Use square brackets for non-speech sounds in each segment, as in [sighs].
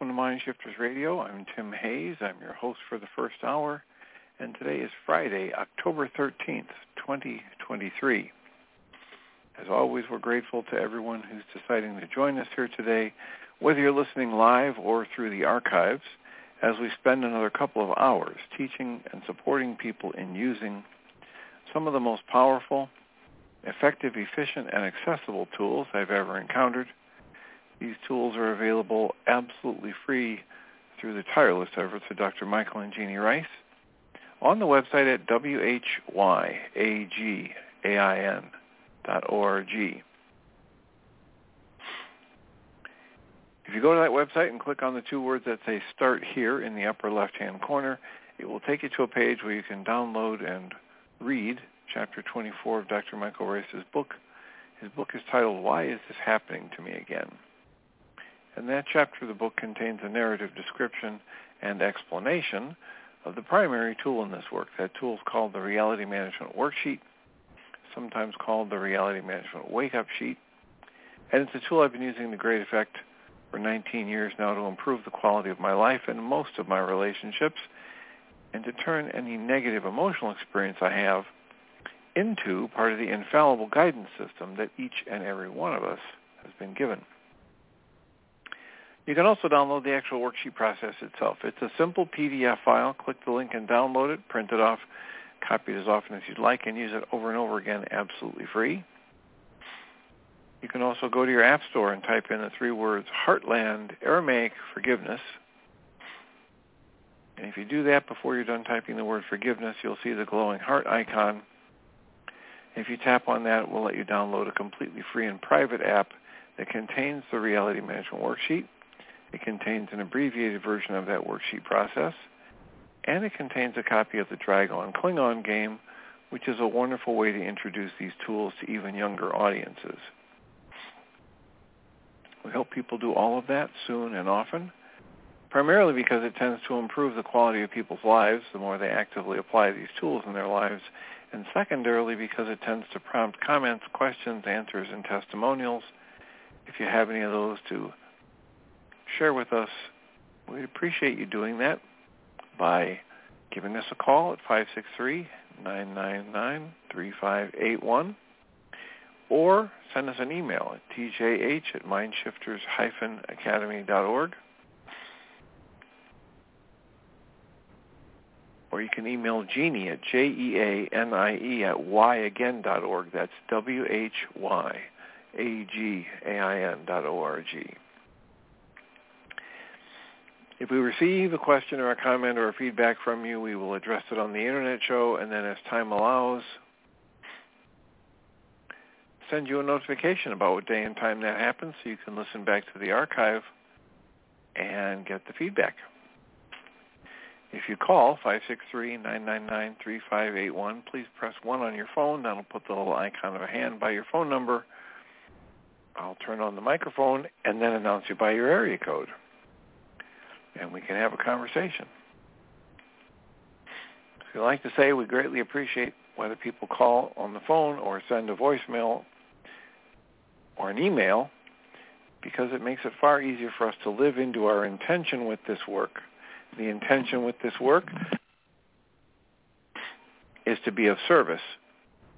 Welcome to Mind Shifters Radio. I'm Tim Hayes. I'm your host for the first hour, and today is Friday, October 13th, 2023. As always, we're grateful to everyone who's deciding to join us here today, whether you're listening live or through the archives, as we spend another couple of hours teaching and supporting people in using some of the most powerful, effective, efficient, and accessible tools I've ever encountered these tools are available absolutely free through the tireless efforts of Dr. Michael and Jeanie Ryce on the website at whyagain.org. If you go to that website and click on the two words that say Start Here in the upper left-hand corner, it will take you to a page where you can download and read Chapter 24 of Dr. Michael Ryce's book. His book is titled, Why is This Happening to Me Again? And that chapter of the book contains a narrative description and explanation of the primary tool in this work. That tool is called the Reality Management Worksheet, sometimes called the Reality Management Wake-Up Sheet, and it's a tool I've been using to great effect for 19 years now to improve the quality of my life and most of my relationships and to turn any negative emotional experience I have into part of the infallible guidance system that each and every one of us has been given. You can also download the actual worksheet process itself. It's a simple PDF file. Click the link and download it, print it off, copy it as often as you'd like, and use it over and over again absolutely free. You can also go to your app store and type in the three words Heartland Aramaic Forgiveness. And if you do that before you're done typing the word forgiveness, you'll see the glowing heart icon. If you tap on that, it will let you download a completely free and private app that contains the Reality Management Worksheet it contains an abbreviated version of that worksheet process, and it contains a copy of the Dragon Klingon game, which is a wonderful way to introduce these tools to even younger audiences. We hope people do all of that soon and often, primarily because it tends to improve the quality of people's lives the more they actively apply these tools in their lives, and secondarily because it tends to prompt comments, questions, answers, and testimonials. If you have any of those to share with us, we'd appreciate you doing that by giving us a call at 563-999-3581 or send us an email at tjh at mindshifters-academy.org. Or you can email Jeanie at J-E-A-N-I-E at whyagain.org. That's W-H-Y-A-G-A-I-N dot O-R-G. If we receive a question or a comment or a feedback from you, we will address it on the Internet show, and then as time allows, send you a notification about what day and time that happens so you can listen back to the archive and get the feedback. If you call 563-999-3581, please press 1 on your phone. That'll put the little icon of a hand by your phone number. I'll turn on the microphone and then announce you by your area code and we can have a conversation. If you like to say, we greatly appreciate whether people call on the phone or send a voicemail or an email because it makes it far easier for us to live into our intention with this work. The intention with this work is to be of service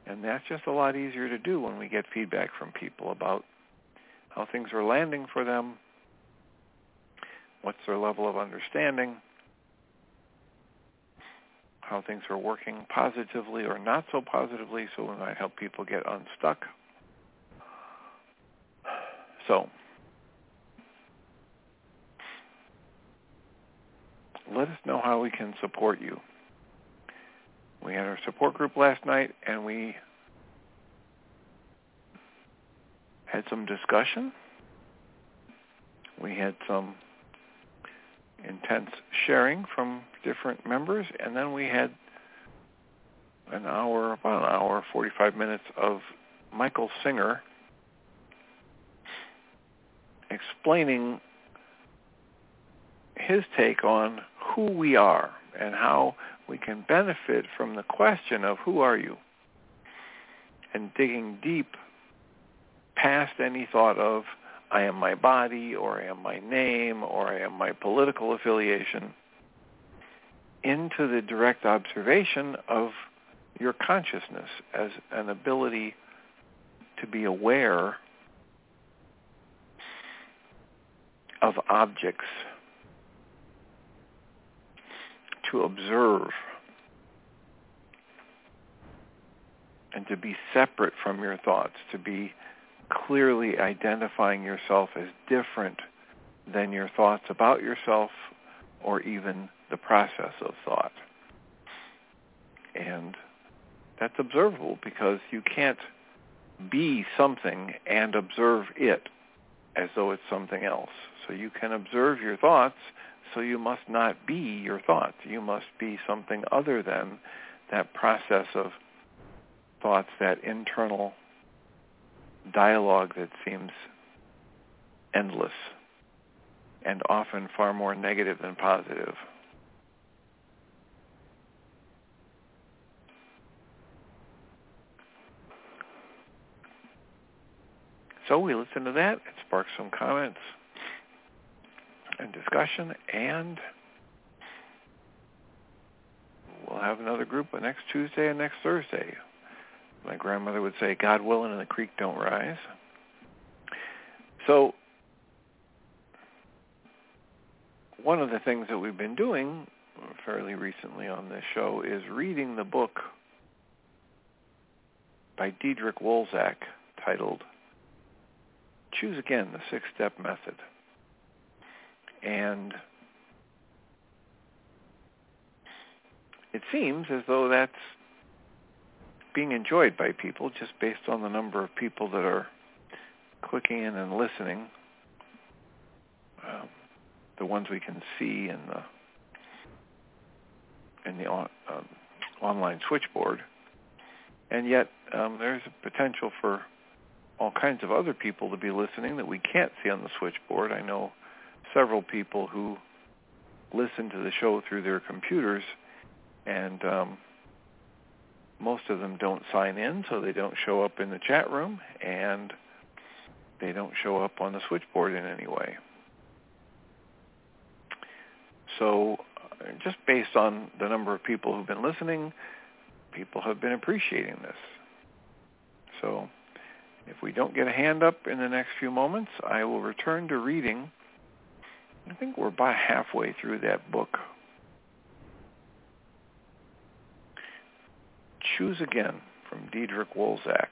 And that's just a lot easier to do when we get feedback from people about how things are landing for them, what's their level of understanding, how things are working positively or not so positively so we might help people get unstuck. So let us know how we can support you. We had our support group last night and we had some discussion. We had some intense sharing from different members, and then we had an hour, about an hour, 45 minutes of Michael Singer explaining his take on who we are and how we can benefit from the question of who are you and digging deep past any thought of I am my body or I am my name or I am my political affiliation into the direct observation of your consciousness as an ability to be aware of objects, to observe, and to be separate from your thoughts, to be clearly identifying yourself as different than your thoughts about yourself or even the process of thought. And that's observable because you can't be something and observe it as though it's something else. So you can observe your thoughts, so you must not be your thoughts. You must be something other than that process of thoughts, that internal dialogue that seems endless and often far more negative than positive. So we listen to that. It sparks some comments and discussion, and we'll have another group next Tuesday and next Thursday. My grandmother would say, God willing and the creek don't rise. So one of the things that we've been doing fairly recently on this show is reading the book by Diederik Wolzak titled Choose Again, the Six-Step Method. And it seems as though that's being enjoyed by people just based on the number of people that are clicking in and listening. Um, the ones we can see in the in the on, um, online switchboard, and yet um, there's a potential for all kinds of other people to be listening that we can't see on the switchboard. I know several people who listen to the show through their computers, and um, most of them don't sign in, so they don't show up in the chat room, and they don't show up on the switchboard in any way. So just based on the number of people who've been listening, people have been appreciating this. So if we don't get a hand up in the next few moments, I will return to reading. I think we're about halfway through that book. Choose Again from Diederik Wolzak.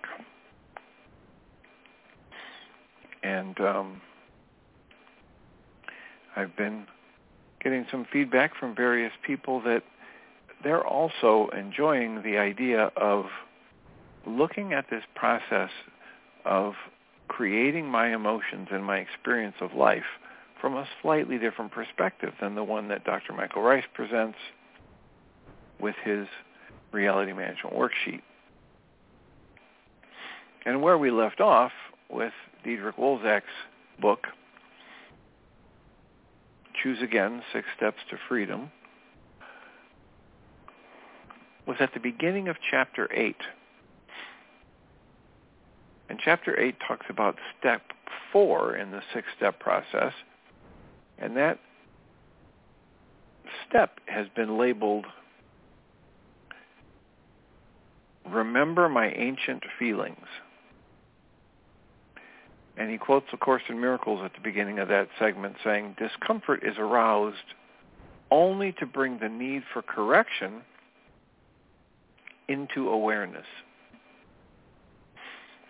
And um, I've been getting some feedback from various people that they're also enjoying the idea of looking at this process of creating my emotions and my experience of life from a slightly different perspective than the one that Dr. Michael Ryce presents with his reality management worksheet. And where we left off with Diederik Wolzak's book, Choose Again, Six Steps to Freedom, was at the beginning of chapter 8. And chapter 8 talks about step 4 in the six-step process, and that step has been labeled remember my ancient feelings. And he quotes A Course in Miracles at the beginning of that segment saying, discomfort is aroused only to bring the need for correction into awareness.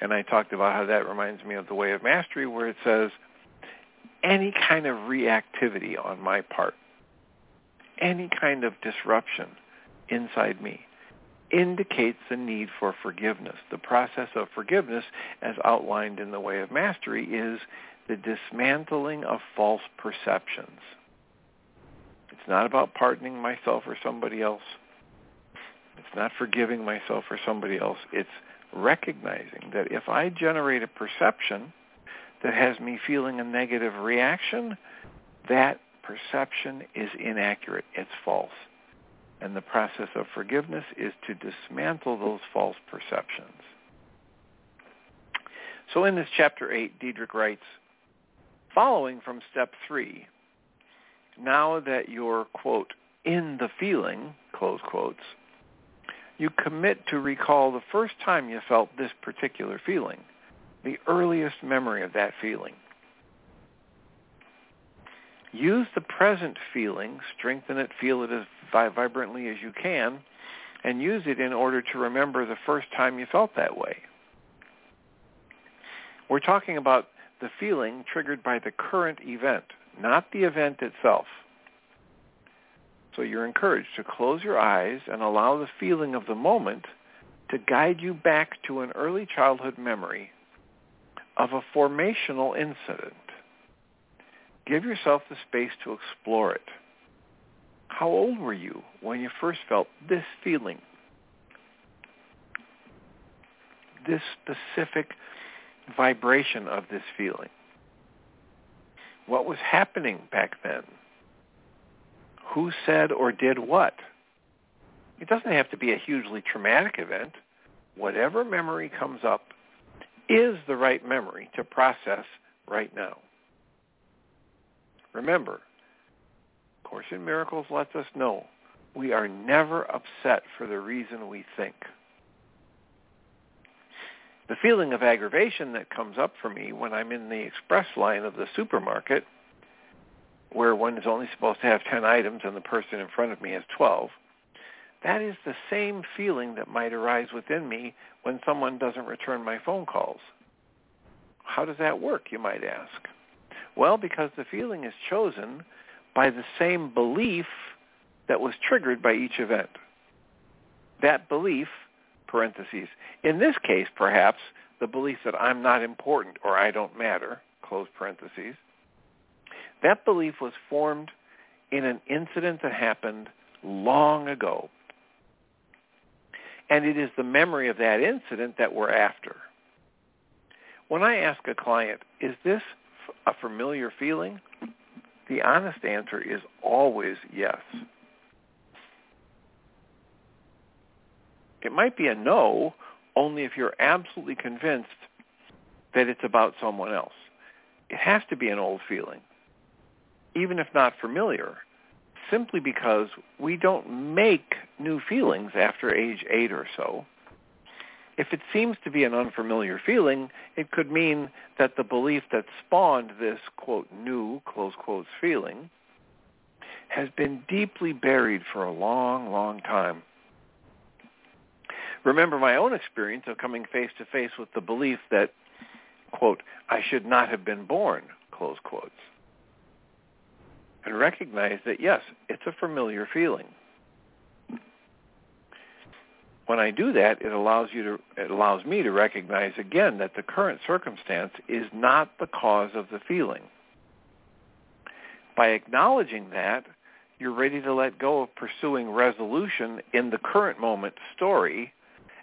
And I talked about how that reminds me of the way of mastery where it says, any kind of reactivity on my part, any kind of disruption inside me indicates the need for forgiveness. The process of forgiveness, as outlined in the way of mastery, is the dismantling of false perceptions. It's not about pardoning myself or somebody else. It's not forgiving myself or somebody else. It's recognizing that if I generate a perception that has me feeling a negative reaction, that perception is inaccurate. It's false. And the process of forgiveness is to dismantle those false perceptions. So in this chapter 8, Diederik writes, following from step 3, now that you're, quote, in the feeling, close quotes, you commit to recall the first time you felt this particular feeling, the earliest memory of that feeling. Use the present feeling, strengthen it, feel it as vibrantly as you can, and use it in order to remember the first time you felt that way. We're talking about the feeling triggered by the current event, not the event itself. So you're encouraged to close your eyes and allow the feeling of the moment to guide you back to an early childhood memory of a formational incident. Give yourself the space to explore it. How old were you when you first felt this feeling? This specific vibration of this feeling. What was happening back then? who said or did what. It doesn't have to be a hugely traumatic event. Whatever memory comes up is the right memory to process right now. Remember, Course in Miracles lets us know we are never upset for the reason we think. The feeling of aggravation that comes up for me when I'm in the express line of the supermarket where one is only supposed to have 10 items and the person in front of me has 12, that is the same feeling that might arise within me when someone doesn't return my phone calls. How does that work, you might ask? Well, because the feeling is chosen by the same belief that was triggered by each event. That belief, parentheses, in this case, perhaps, the belief that I'm not important or I don't matter, close parentheses, that belief was formed in an incident that happened long ago. And it is the memory of that incident that we're after. When I ask a client, is this a familiar feeling? The honest answer is always yes. It might be a no only if you're absolutely convinced that it's about someone else. It has to be an old feeling even if not familiar, simply because we don't make new feelings after age eight or so. If it seems to be an unfamiliar feeling, it could mean that the belief that spawned this, quote, new, close quotes, feeling has been deeply buried for a long, long time. Remember my own experience of coming face to face with the belief that, quote, I should not have been born, close quotes and recognize that, yes, it's a familiar feeling. When I do that, it allows you to it allows me to recognize again that the current circumstance is not the cause of the feeling. By acknowledging that, you're ready to let go of pursuing resolution in the current moment story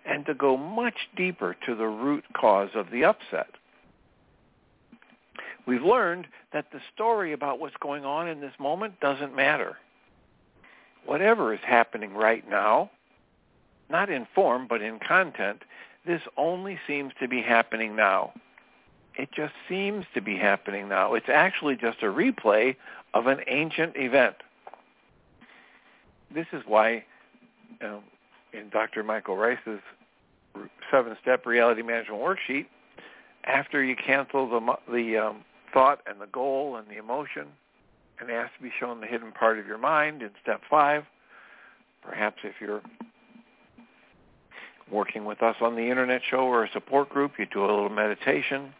and to go much deeper to the root cause of the upset. We've learned that the story about what's going on in this moment doesn't matter. Whatever is happening right now, not in form but in content, this only seems to be happening now. It just seems to be happening now. It's actually just a replay of an ancient event. This is why in Dr. Michael Ryce's seven-step reality management worksheet, after you cancel the the um, thought and the goal and the emotion, and ask to be shown the hidden part of your mind in step five. Perhaps if you're working with us on the internet show or a support group, you do a little meditation.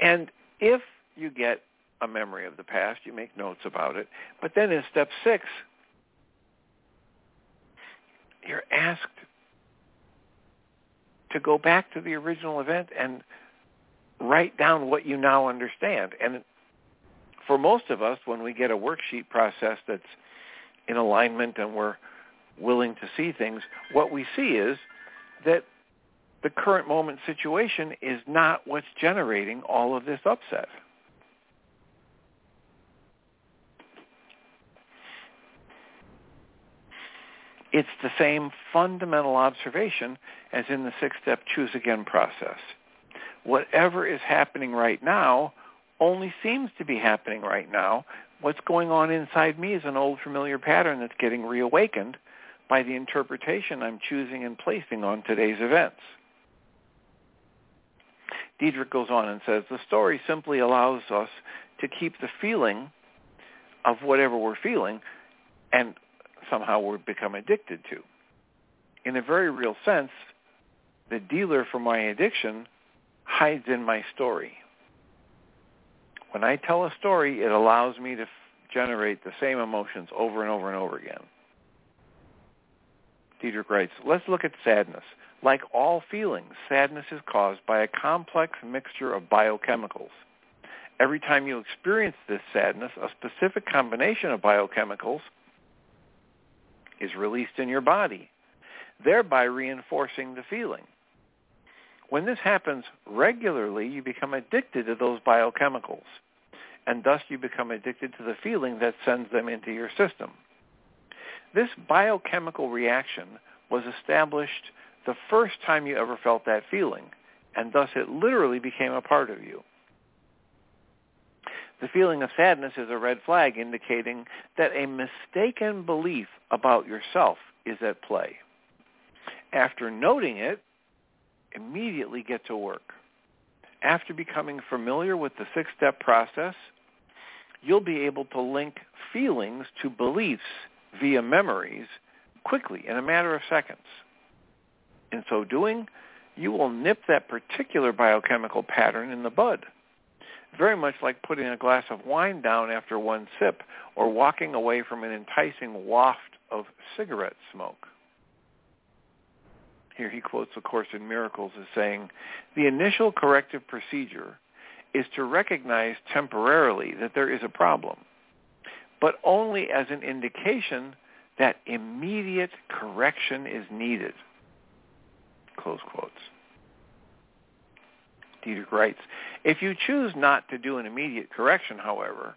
And if you get a memory of the past, you make notes about it. But then in step six, you're asked to go back to the original event and write down what you now understand. And for most of us, when we get a worksheet process that's in alignment and we're willing to see things, what we see is that the current moment situation is not what's generating all of this upset. It's the same fundamental observation as in the six-step choose again process. Whatever is happening right now only seems to be happening right now. What's going on inside me is an old familiar pattern that's getting reawakened by the interpretation I'm choosing and placing on today's events. Diederik goes on and says, the story simply allows us to keep the feeling of whatever we're feeling and somehow we become addicted to. In a very real sense, the dealer for my addiction hides in my story. When I tell a story, it allows me to f- generate the same emotions over and over and over again. Diederik writes, let's look at sadness. Like all feelings, sadness is caused by a complex mixture of biochemicals. Every time you experience this sadness, a specific combination of biochemicals is released in your body, thereby reinforcing the feeling. When this happens regularly, you become addicted to those biochemicals, and thus you become addicted to the feeling that sends them into your system. This biochemical reaction was established the first time you ever felt that feeling, and thus it literally became a part of you. The feeling of sadness is a red flag indicating that a mistaken belief about yourself is at play. After noting it, immediately get to work. After becoming familiar with the six-step process, you'll be able to link feelings to beliefs via memories quickly in a matter of seconds. In so doing, you will nip that particular biochemical pattern in the bud very much like putting a glass of wine down after one sip or walking away from an enticing waft of cigarette smoke. Here he quotes the Course in Miracles as saying, the initial corrective procedure is to recognize temporarily that there is a problem, but only as an indication that immediate correction is needed. Close quotes. Diederik writes, if you choose not to do an immediate correction, however,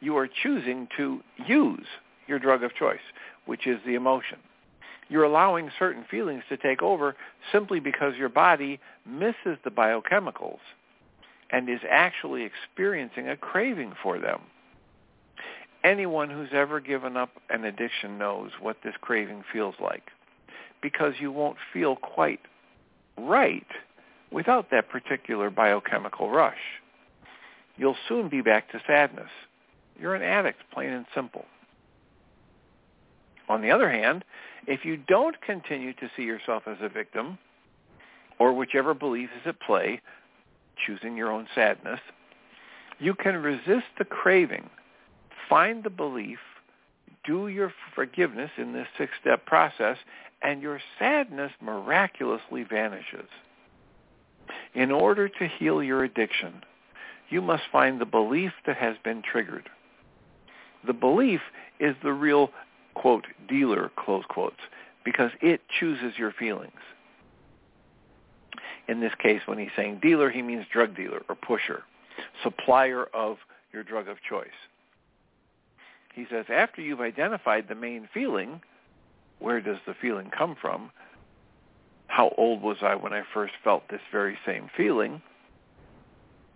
you are choosing to use your drug of choice, which is the emotion. You're allowing certain feelings to take over simply because your body misses the biochemicals and is actually experiencing a craving for them. Anyone who's ever given up an addiction knows what this craving feels like because you won't feel quite right without that particular biochemical rush. You'll soon be back to sadness. You're an addict, plain and simple. On the other hand, if you don't continue to see yourself as a victim, or whichever belief is at play, choosing your own sadness, you can resist the craving, find the belief, do your forgiveness in this six-step process, and your sadness miraculously vanishes. In order to heal your addiction, you must find the belief that has been triggered. The belief is the real, quote, dealer, close quotes, because it chooses your feelings. In this case, when he's saying dealer, he means drug dealer or pusher, supplier of your drug of choice. He says, after you've identified the main feeling, where does the feeling come from? how old was I when I first felt this very same feeling?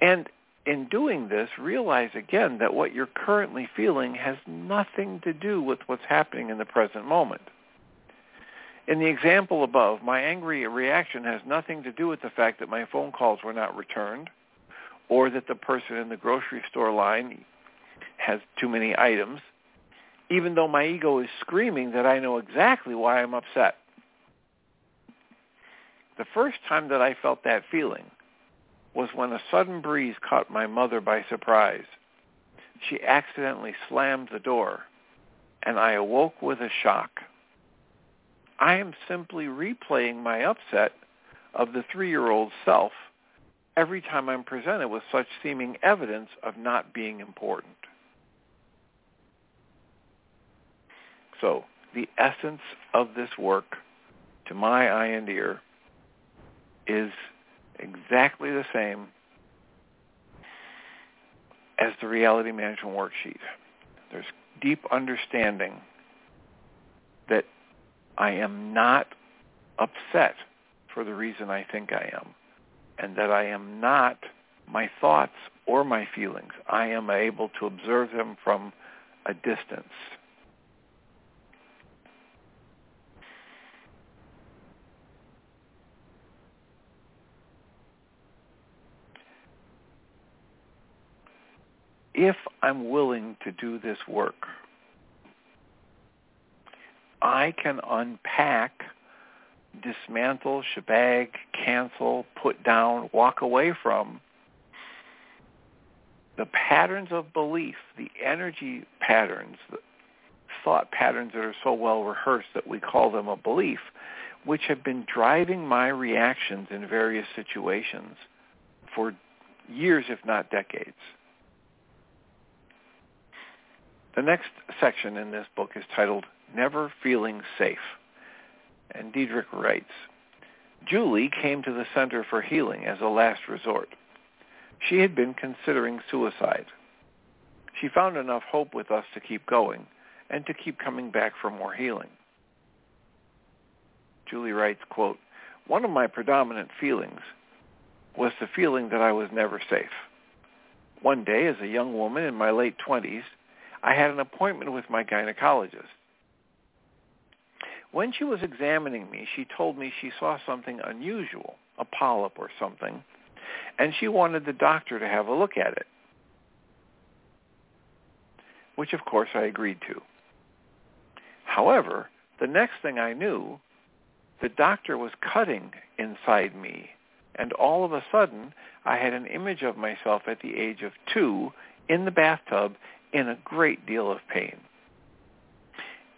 And in doing this, realize again that what you're currently feeling has nothing to do with what's happening in the present moment. In the example above, my angry reaction has nothing to do with the fact that my phone calls were not returned or that the person in the grocery store line has too many items, even though my ego is screaming that I know exactly why I'm upset. The first time that I felt that feeling was when a sudden breeze caught my mother by surprise. She accidentally slammed the door, and I awoke with a shock. I am simply replaying my upset of the three-year-old self every time I'm presented with such seeming evidence of not being important. So the essence of this work, to my eye and ear, is exactly the same as the reality management worksheet. There's deep understanding that I am not upset for the reason I think I am, and that I am not my thoughts or my feelings. I am able to observe them from a distance. If I'm willing to do this work, I can unpack, dismantle, shebag, cancel, put down, walk away from the patterns of belief, the energy patterns, the thought patterns that are so well rehearsed that we call them a belief, which have been driving my reactions in various situations for years, if not decades. The next section in this book is titled Never Feeling Safe. And Diederik writes, Julie came to the Center for Healing as a last resort. She had been considering suicide. She found enough hope with us to keep going and to keep coming back for more healing. Julie writes, quote, one of my predominant feelings was the feeling that I was never safe. One day, as a young woman in my late 20s, I had an appointment with my gynecologist. When she was examining me, she told me she saw something unusual, a polyp or something, and she wanted the doctor to have a look at it, which of course I agreed to. However, the next thing I knew, the doctor was cutting inside me, and all of a sudden I had an image of myself at the age of two in the bathtub in a great deal of pain.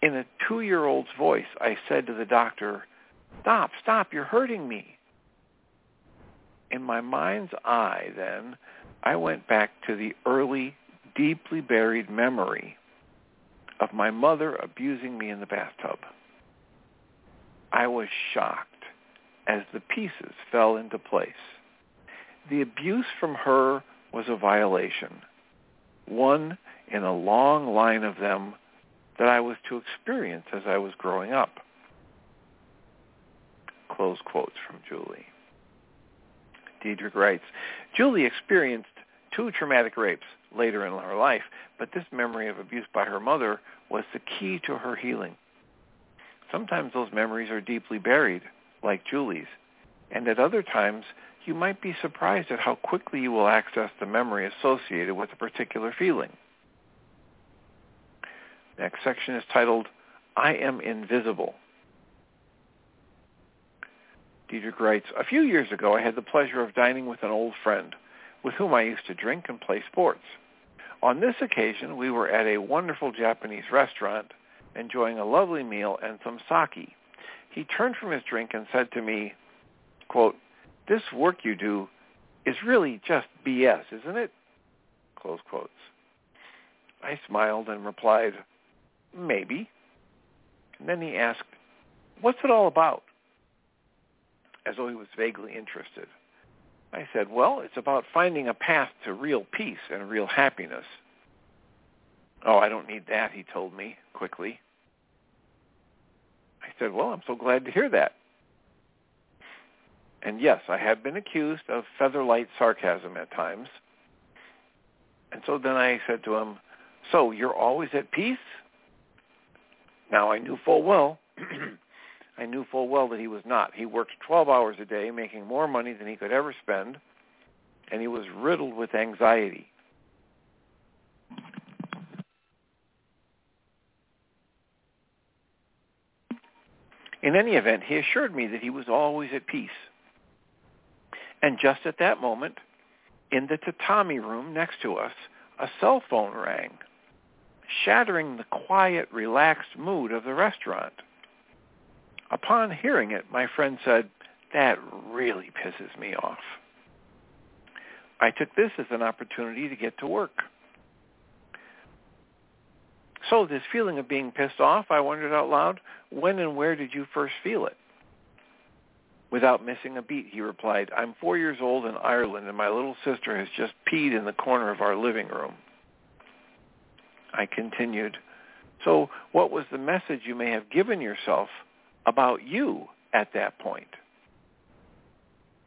In a two-year-old's voice, I said to the doctor, stop, stop, you're hurting me. In my mind's eye, then, I went back to the early, deeply buried memory of my mother abusing me in the bathtub. I was shocked as the pieces fell into place. The abuse from her was a violation, one in a long line of them that I was to experience as I was growing up. Close quotes from Julie. Diederik writes, Julie experienced two traumatic rapes later in her life, but this memory of abuse by her mother was the key to her healing. Sometimes those memories are deeply buried, like Julie's, and at other times you might be surprised at how quickly you will access the memory associated with a particular feeling. Next section is titled, I Am Invisible. Diederik writes, A few years ago I had the pleasure of dining with an old friend with whom I used to drink and play sports. On this occasion, we were at a wonderful Japanese restaurant enjoying a lovely meal and some sake. He turned from his drink and said to me, quote, this work you do is really just BS, isn't it? Close quotes. I smiled and replied, Maybe. And then he asked, what's it all about? As though he was vaguely interested. I said, well, it's about finding a path to real peace and real happiness. Oh, I don't need that, he told me quickly. I said, well, I'm so glad to hear that. And yes, I have been accused of featherlight sarcasm at times. And so then I said to him, so you're always at peace? Now I knew full well [clears throat] I knew full well that he was not. He worked 12 hours a day, making more money than he could ever spend, and he was riddled with anxiety. In any event, he assured me that he was always at peace. And just at that moment, in the tatami room next to us, a cell phone rang, shattering the quiet, relaxed mood of the restaurant. Upon hearing it, my friend said, that really pisses me off. I took this as an opportunity to get to work. So this feeling of being pissed off, I wondered out loud, when and where did you first feel it? Without missing a beat, he replied, I'm four years old in Ireland and my little sister has just peed in the corner of our living room. I continued, so what was the message you may have given yourself about you at that point?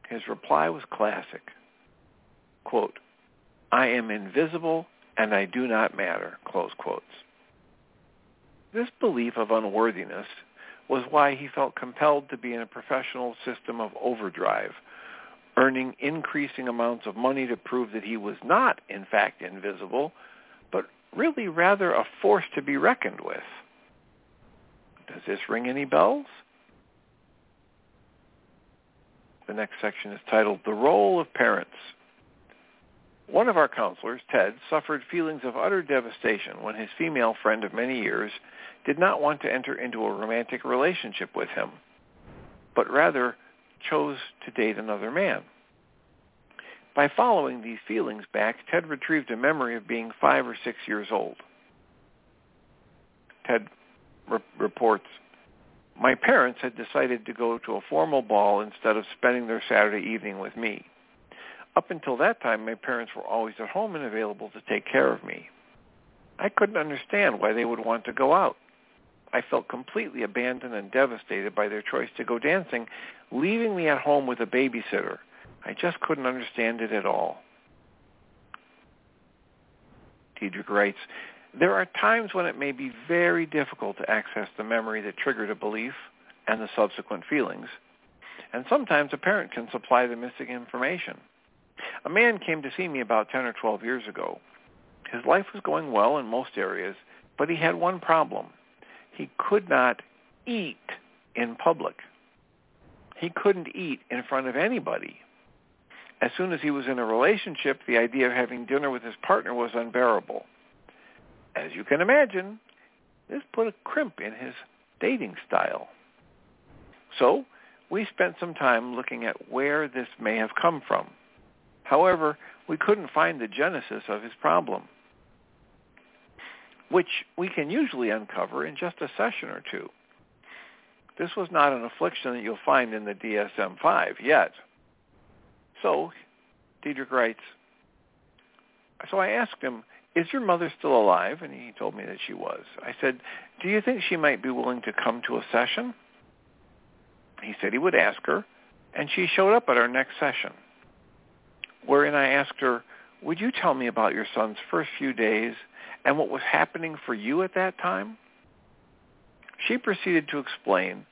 His reply was classic. Quote, I am invisible and I do not matter, close quotes. This belief of unworthiness was why he felt compelled to be in a professional system of overdrive, earning increasing amounts of money to prove that he was not, in fact, invisible, but really rather a force to be reckoned with. Does this ring any bells? The next section is titled The Role of Parents. One of our counselors, Ted, suffered feelings of utter devastation when his female friend of many years did not want to enter into a romantic relationship with him, but rather chose to date another man. By following these feelings back, Ted retrieved a memory of being five or six years old. Ted re- reports, my parents had decided to go to a formal ball instead of spending their Saturday evening with me. Up until that time, my parents were always at home and available to take care of me. I couldn't understand why they would want to go out. I felt completely abandoned and devastated by their choice to go dancing, leaving me at home with a babysitter. I just couldn't understand it at all. Diederik writes, there are times when it may be very difficult to access the memory that triggered a belief and the subsequent feelings, and sometimes a parent can supply the missing information. A man came to see me about 10 or 12 years ago. His life was going well in most areas, but he had one problem he could not eat in public. He couldn't eat in front of anybody. As soon as he was in a relationship, the idea of having dinner with his partner was unbearable. As you can imagine, this put a crimp in his dating style. So we spent some time looking at where this may have come from. However, we couldn't find the genesis of his problem which we can usually uncover in just a session or two. This was not an affliction that you'll find in the DSM-5 yet. So, Diederik writes, so I asked him, is your mother still alive? And he told me that she was. I said, do you think she might be willing to come to a session? He said he would ask her, and she showed up at our next session, wherein I asked her, would you tell me about your son's first few days and what was happening for you at that time? She proceeded to explain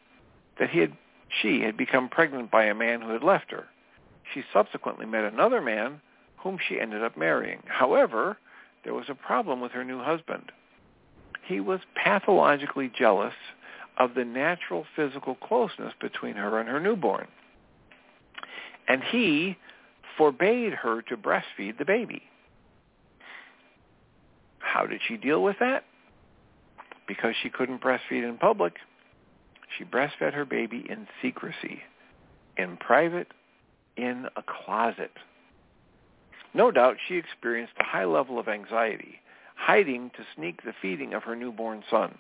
that he had, she had become pregnant by a man who had left her. She subsequently met another man whom she ended up marrying. However, there was a problem with her new husband. He was pathologically jealous of the natural physical closeness between her and her newborn. And he forbade her to breastfeed the baby. How did she deal with that? Because she couldn't breastfeed in public, she breastfed her baby in secrecy, in private, in a closet. No doubt she experienced a high level of anxiety, hiding to sneak the feeding of her newborn son.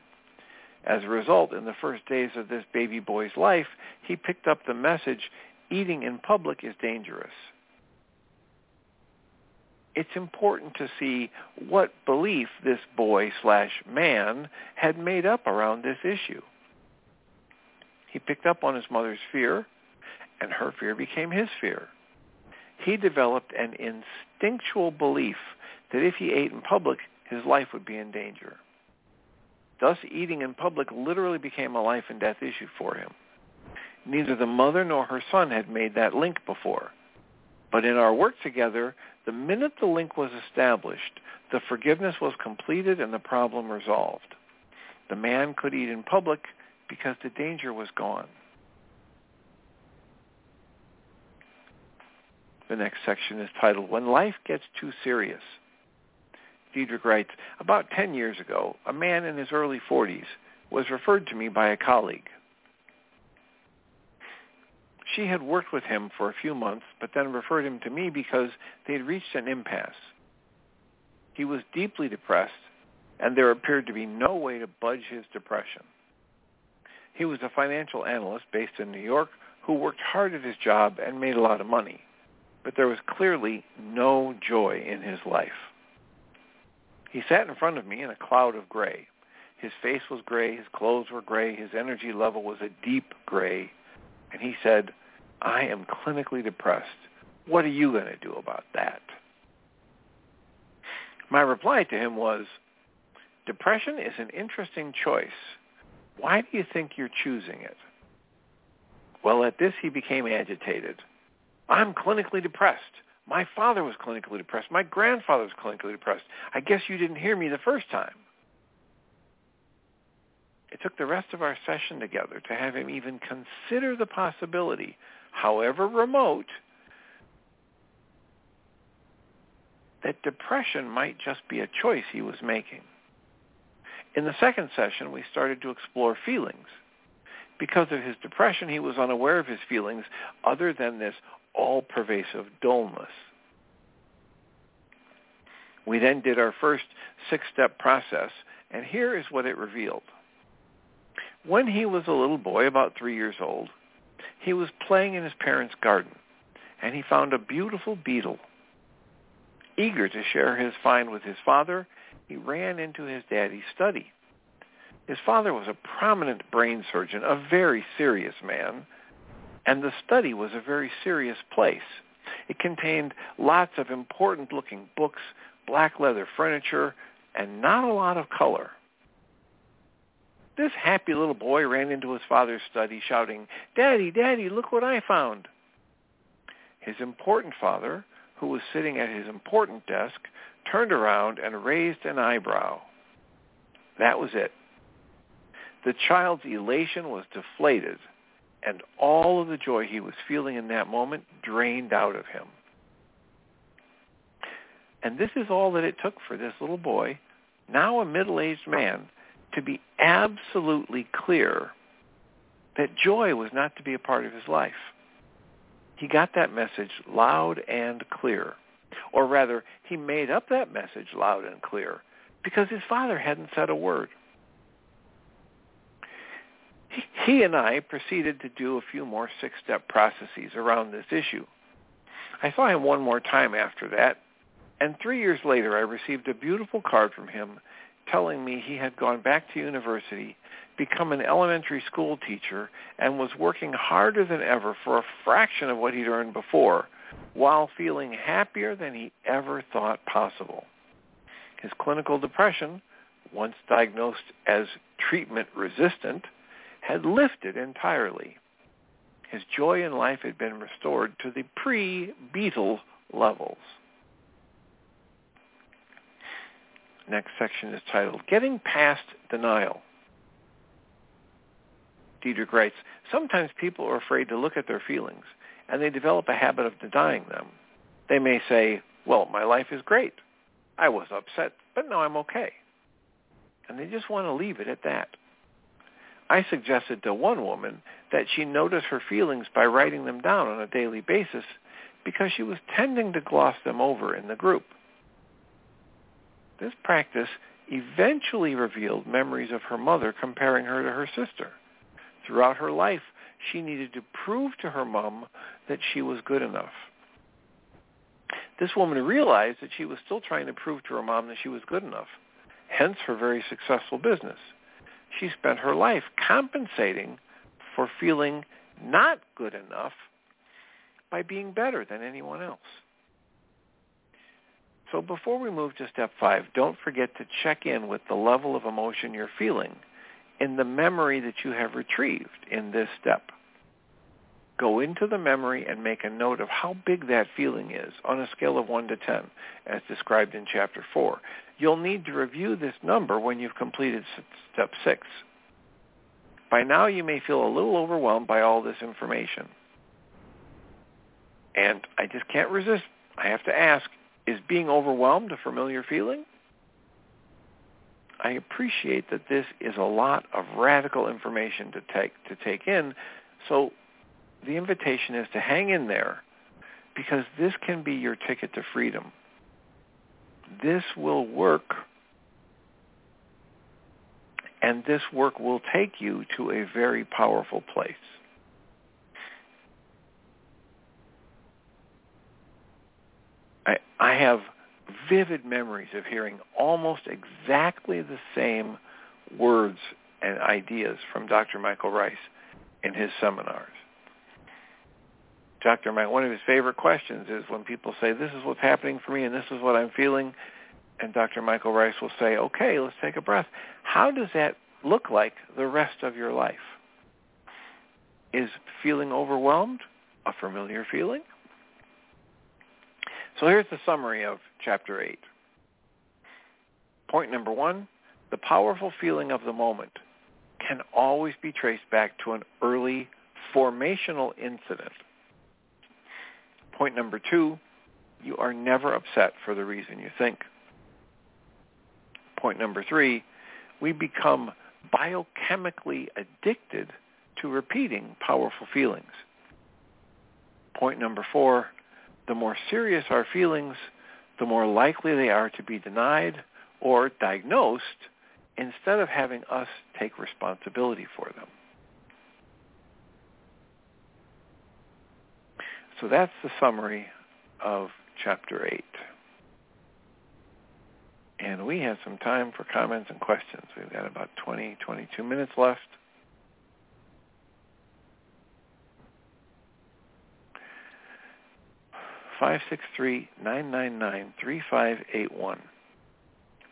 As a result, in the first days of this baby boy's life, he picked up the message, eating in public is dangerous it's important to see what belief this boy slash man had made up around this issue. He picked up on his mother's fear, and her fear became his fear. He developed an instinctual belief that if he ate in public, his life would be in danger. Thus, eating in public literally became a life and death issue for him. Neither the mother nor her son had made that link before. But in our work together, the minute the link was established, the forgiveness was completed and the problem resolved. The man could eat in public because the danger was gone. The next section is titled, When Life Gets Too Serious. Diederik writes, About 10 years ago, a man in his early 40s was referred to me by a colleague. She had worked with him for a few months, but then referred him to me because they had reached an impasse. He was deeply depressed, and there appeared to be no way to budge his depression. He was a financial analyst based in New York who worked hard at his job and made a lot of money, but there was clearly no joy in his life. He sat in front of me in a cloud of gray. His face was gray, his clothes were gray, his energy level was a deep gray, and he said, I am clinically depressed. What are you going to do about that? My reply to him was, depression is an interesting choice. Why do you think you're choosing it? Well, at this he became agitated. I'm clinically depressed. My father was clinically depressed. My grandfather was clinically depressed. I guess you didn't hear me the first time. It took the rest of our session together to have him even consider the possibility however remote, that depression might just be a choice he was making. In the second session, we started to explore feelings. Because of his depression, he was unaware of his feelings other than this all-pervasive dullness. We then did our first six-step process, and here is what it revealed. When he was a little boy, about three years old, he was playing in his parents' garden, and he found a beautiful beetle. Eager to share his find with his father, he ran into his daddy's study. His father was a prominent brain surgeon, a very serious man, and the study was a very serious place. It contained lots of important-looking books, black leather furniture, and not a lot of color. This happy little boy ran into his father's study shouting, Daddy, Daddy, look what I found. His important father, who was sitting at his important desk, turned around and raised an eyebrow. That was it. The child's elation was deflated, and all of the joy he was feeling in that moment drained out of him. And this is all that it took for this little boy, now a middle-aged man, to be absolutely clear that joy was not to be a part of his life. He got that message loud and clear. Or rather, he made up that message loud and clear because his father hadn't said a word. He and I proceeded to do a few more six-step processes around this issue. I saw him one more time after that, and three years later I received a beautiful card from him telling me he had gone back to university, become an elementary school teacher, and was working harder than ever for a fraction of what he'd earned before, while feeling happier than he ever thought possible. His clinical depression, once diagnosed as treatment resistant, had lifted entirely. His joy in life had been restored to the pre-beetle levels. Next section is titled Getting Past Denial. Diederik writes, sometimes people are afraid to look at their feelings, and they develop a habit of denying them. They may say, well, my life is great. I was upset, but now I'm okay. And they just want to leave it at that. I suggested to one woman that she notice her feelings by writing them down on a daily basis because she was tending to gloss them over in the group. This practice eventually revealed memories of her mother comparing her to her sister. Throughout her life, she needed to prove to her mom that she was good enough. This woman realized that she was still trying to prove to her mom that she was good enough, hence her very successful business. She spent her life compensating for feeling not good enough by being better than anyone else. So before we move to step five, don't forget to check in with the level of emotion you're feeling in the memory that you have retrieved in this step. Go into the memory and make a note of how big that feeling is on a scale of 1 to 10, as described in Chapter 4. You'll need to review this number when you've completed step 6. By now you may feel a little overwhelmed by all this information. And I just can't resist. I have to ask, is being overwhelmed a familiar feeling? I appreciate that this is a lot of radical information to take to take in. So the invitation is to hang in there because this can be your ticket to freedom. This will work and this work will take you to a very powerful place. I, I have vivid memories of hearing almost exactly the same words and ideas from Dr. Michael Ryce in his seminars. Dr. Mike, one of his favorite questions is when people say, this is what's happening for me and this is what I'm feeling, and Dr. Michael Ryce will say, okay, let's take a breath. How does that look like the rest of your life? Is feeling overwhelmed a familiar feeling? So here's the summary of chapter 8. Point number one, the powerful feeling of the moment can always be traced back to an early formational incident. Point number two, you are never upset for the reason you think. Point number three, we become biochemically addicted to repeating powerful feelings. Point number four, the more serious our feelings, the more likely they are to be denied or diagnosed instead of having us take responsibility for them. So that's the summary of chapter 8. And we have some time for comments and questions. We've got about 20, 22 minutes left. Five six three nine nine nine three five eight one.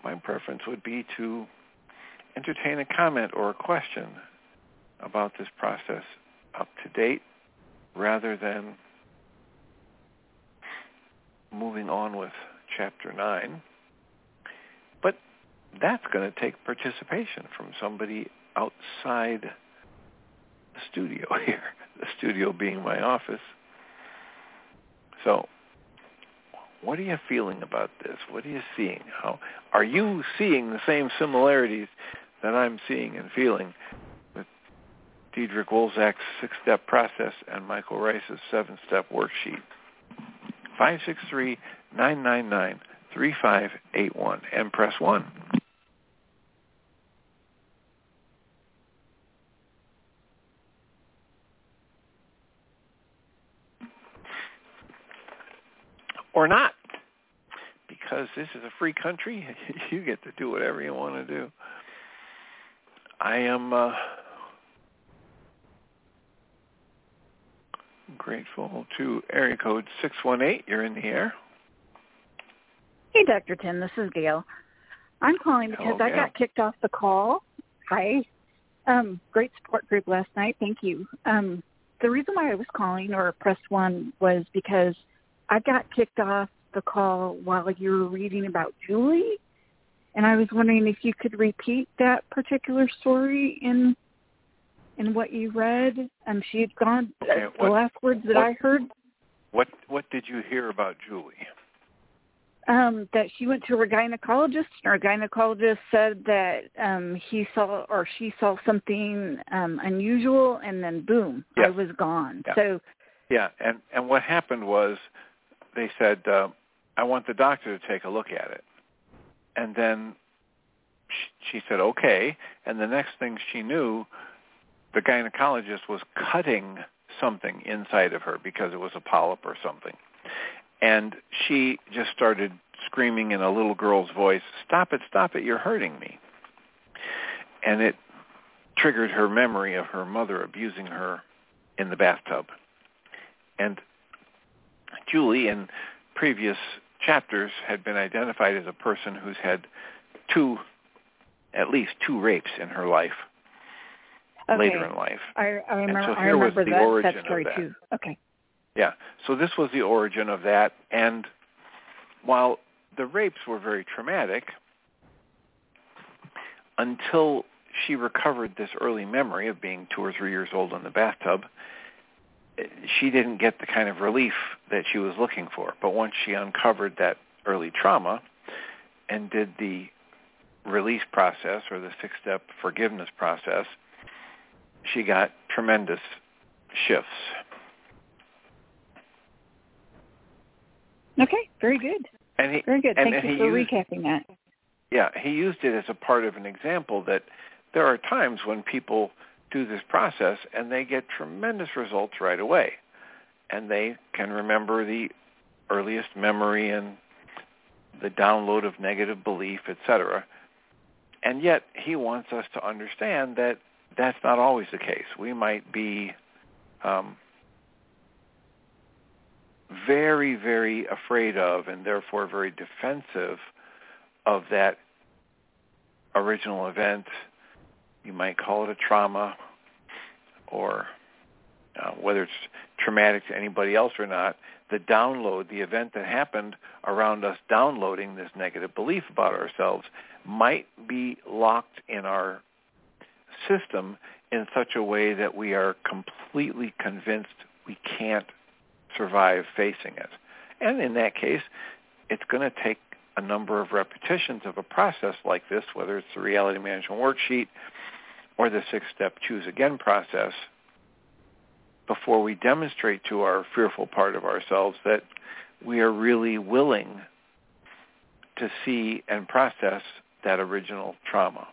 My preference would be to entertain a comment or a question about this process up to date rather than moving on with chapter 9. But that's going to take participation from somebody outside the studio [laughs] here, the studio being my office. So what are you feeling about this? What are you seeing? How are you seeing the same similarities that I'm seeing and feeling with Diederik Wolzak's six-step process and Michael Ryce's seven-step worksheet? 563-999-3581 and press 1. Or not, because this is a free country. [laughs] you get to do whatever you want to do. I am uh, grateful to area code 618. You're in the air. Hey, Dr. Tim. This is Gail. I'm calling because Hello, I got kicked off the call. Hi. Um, great support group last night. Thank you. Um, the reason why I was calling or pressed one was because I got kicked off the call while you were reading about Julie, and I was wondering if you could repeat that particular story in in what you read. Um, she had gone. Okay, what- the last words that what- I heard What what did you hear about Julie? um, that she went to her gynecologist, and her gynecologist said that um, he saw or she saw something um, unusual, and then boom, I was gone. Yeah. So Yeah, and and what happened was they said uh, I want the doctor to take a look at it, and then she, she said okay, and the next thing she knew, the gynecologist was cutting something inside of her because it was a polyp or something, and she just started screaming in a little girl's voice, "Stop it! Stop it! You're hurting me!" And it triggered her memory of her mother abusing her in the bathtub. And Julie, in previous chapters had been identified as a person who's had two, at least two rapes in her life okay. later in life. I, I remember. so I here was the that, origin that story of that. too. Okay. Yeah. So this was the origin of that, and while the rapes were very traumatic, until she recovered this early memory of being two or three years old in the bathtub, she didn't get the kind of relief that she was looking for. But once she uncovered that early trauma and did the release process or the six-step forgiveness process, she got tremendous shifts. Okay, very good. And he, Very good. and, Thank and you for used, recapping that. Yeah, he used it as a part of an example that there are times when people do this process and they get tremendous results right away. And they can remember the earliest memory and the download of negative belief, etc. And yet he wants us to understand that that's not always the case. We might be um, very, very afraid of and therefore very defensive of that original event. You might call it a trauma or uh, whether it's traumatic to anybody else or not, the download, the event that happened around us downloading this negative belief about ourselves might be locked in our system in such a way that we are completely convinced we can't survive facing it. And in that case, it's going to take a number of repetitions of a process like this, whether it's the reality management worksheet or the six-step choose again process, before we demonstrate to our fearful part of ourselves that we are really willing to see and process that original trauma.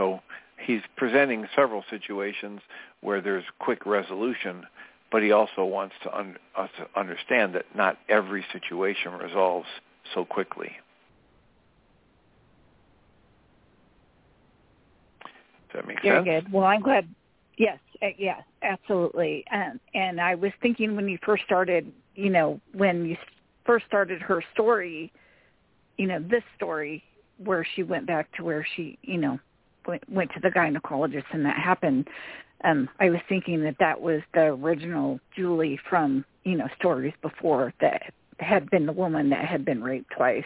So he's presenting several situations where there's quick resolution, but he also wants to un- us to understand that not every situation resolves so quickly. Does that make Very sense? good. Well, I'm glad. Yes, uh, yes, absolutely. And and I was thinking when you first started, you know, when you first started her story, you know, this story where she went back to where she, you know, went, went to the gynecologist and that happened. Um, I was thinking that that was the original Julie from, you know, stories before that had been the woman that had been raped twice.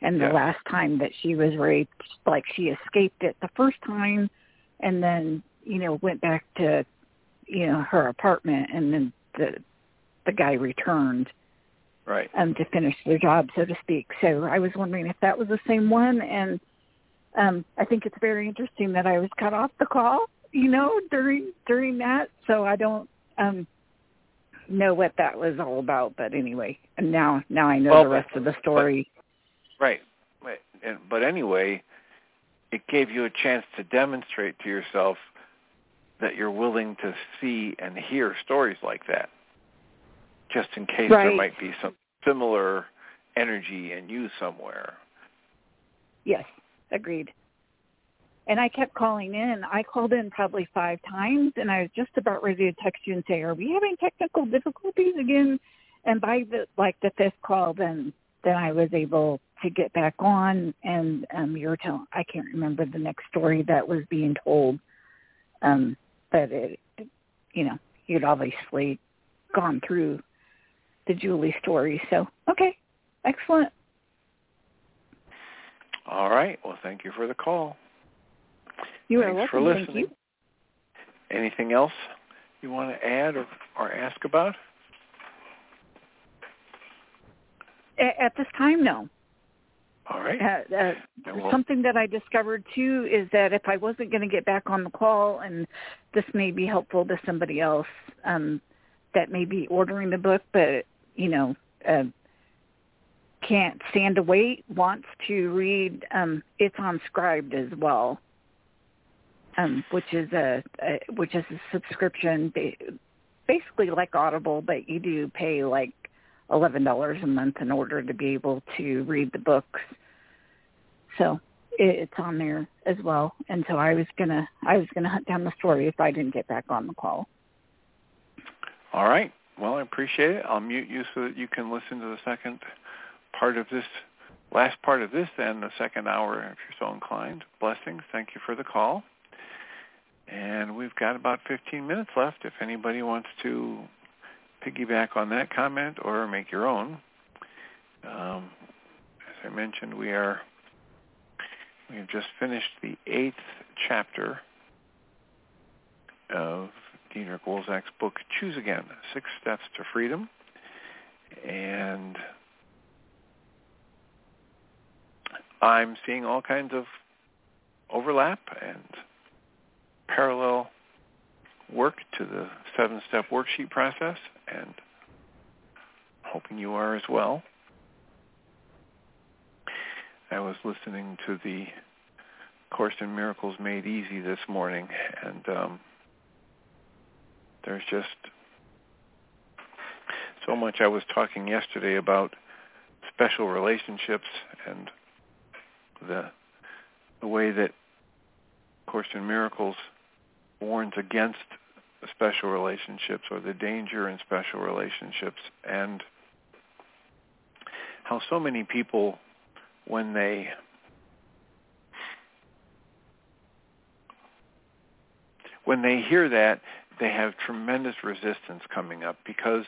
And the Yeah. last time that she was raped, like she escaped it the first time and then, you know, went back to, you know, her apartment and then the the guy returned Right. um to finish their job, so to speak. So I was wondering if that was the same one and um I think it's very interesting that I was cut off the call, you know, during during that. So I don't um know what that was all about, but anyway, and now now I know Well, the rest of the story. Right. Right. But anyway, it gave you a chance to demonstrate to yourself that you're willing to see and hear stories like that, just in case there might be some similar energy in you somewhere. Yes, agreed. And I kept calling in. I called in probably five times, and I was just about ready to text you and say, "Are we having technical difficulties again?" And by the like the fifth call, then then I was able to get back on, and um, you were telling. I can't remember the next story that was being told, um, but it, you know, you'd obviously gone through the Julie story. So okay, excellent. All right. Well, thank you for the call. You are welcome. for Thank listening. you. Anything else you want to add or, or ask about? At this time, no. All right. Uh, uh, we'll- something that I discovered too is that if I wasn't going to get back on the call, and this may be helpful to somebody else um, that may be ordering the book, but you know uh, can't stand to wait, wants to read, um, it's on Scribd as well, um, which is a, a which is a subscription, basically like Audible, but you do pay like eleven dollars a month in order to be able to read the books. So it's on there as well. And so I was gonna I was gonna hunt down the story if I didn't get back on the call. All right. Well, I appreciate it. I'll mute you so that you can listen to the second part of this last part of this then the second hour if you're so inclined. Blessings. Thank you for the call. And we've got about 15 minutes left if anybody wants to piggyback on that comment or make your own. Um, as I mentioned, we are we have just finished the eighth chapter of Diederik Wolzak's book, Choose Again, Six Steps to Freedom. And I'm seeing all kinds of overlap and parallel work to the seven-step worksheet process and hoping you are as well. I was listening to the Course in Miracles Made Easy this morning, and um, there's just so much. I was talking yesterday about special relationships and the the way that Course in Miracles warns against special relationships or the danger in special relationships and how so many people when they when they hear that they have tremendous resistance coming up because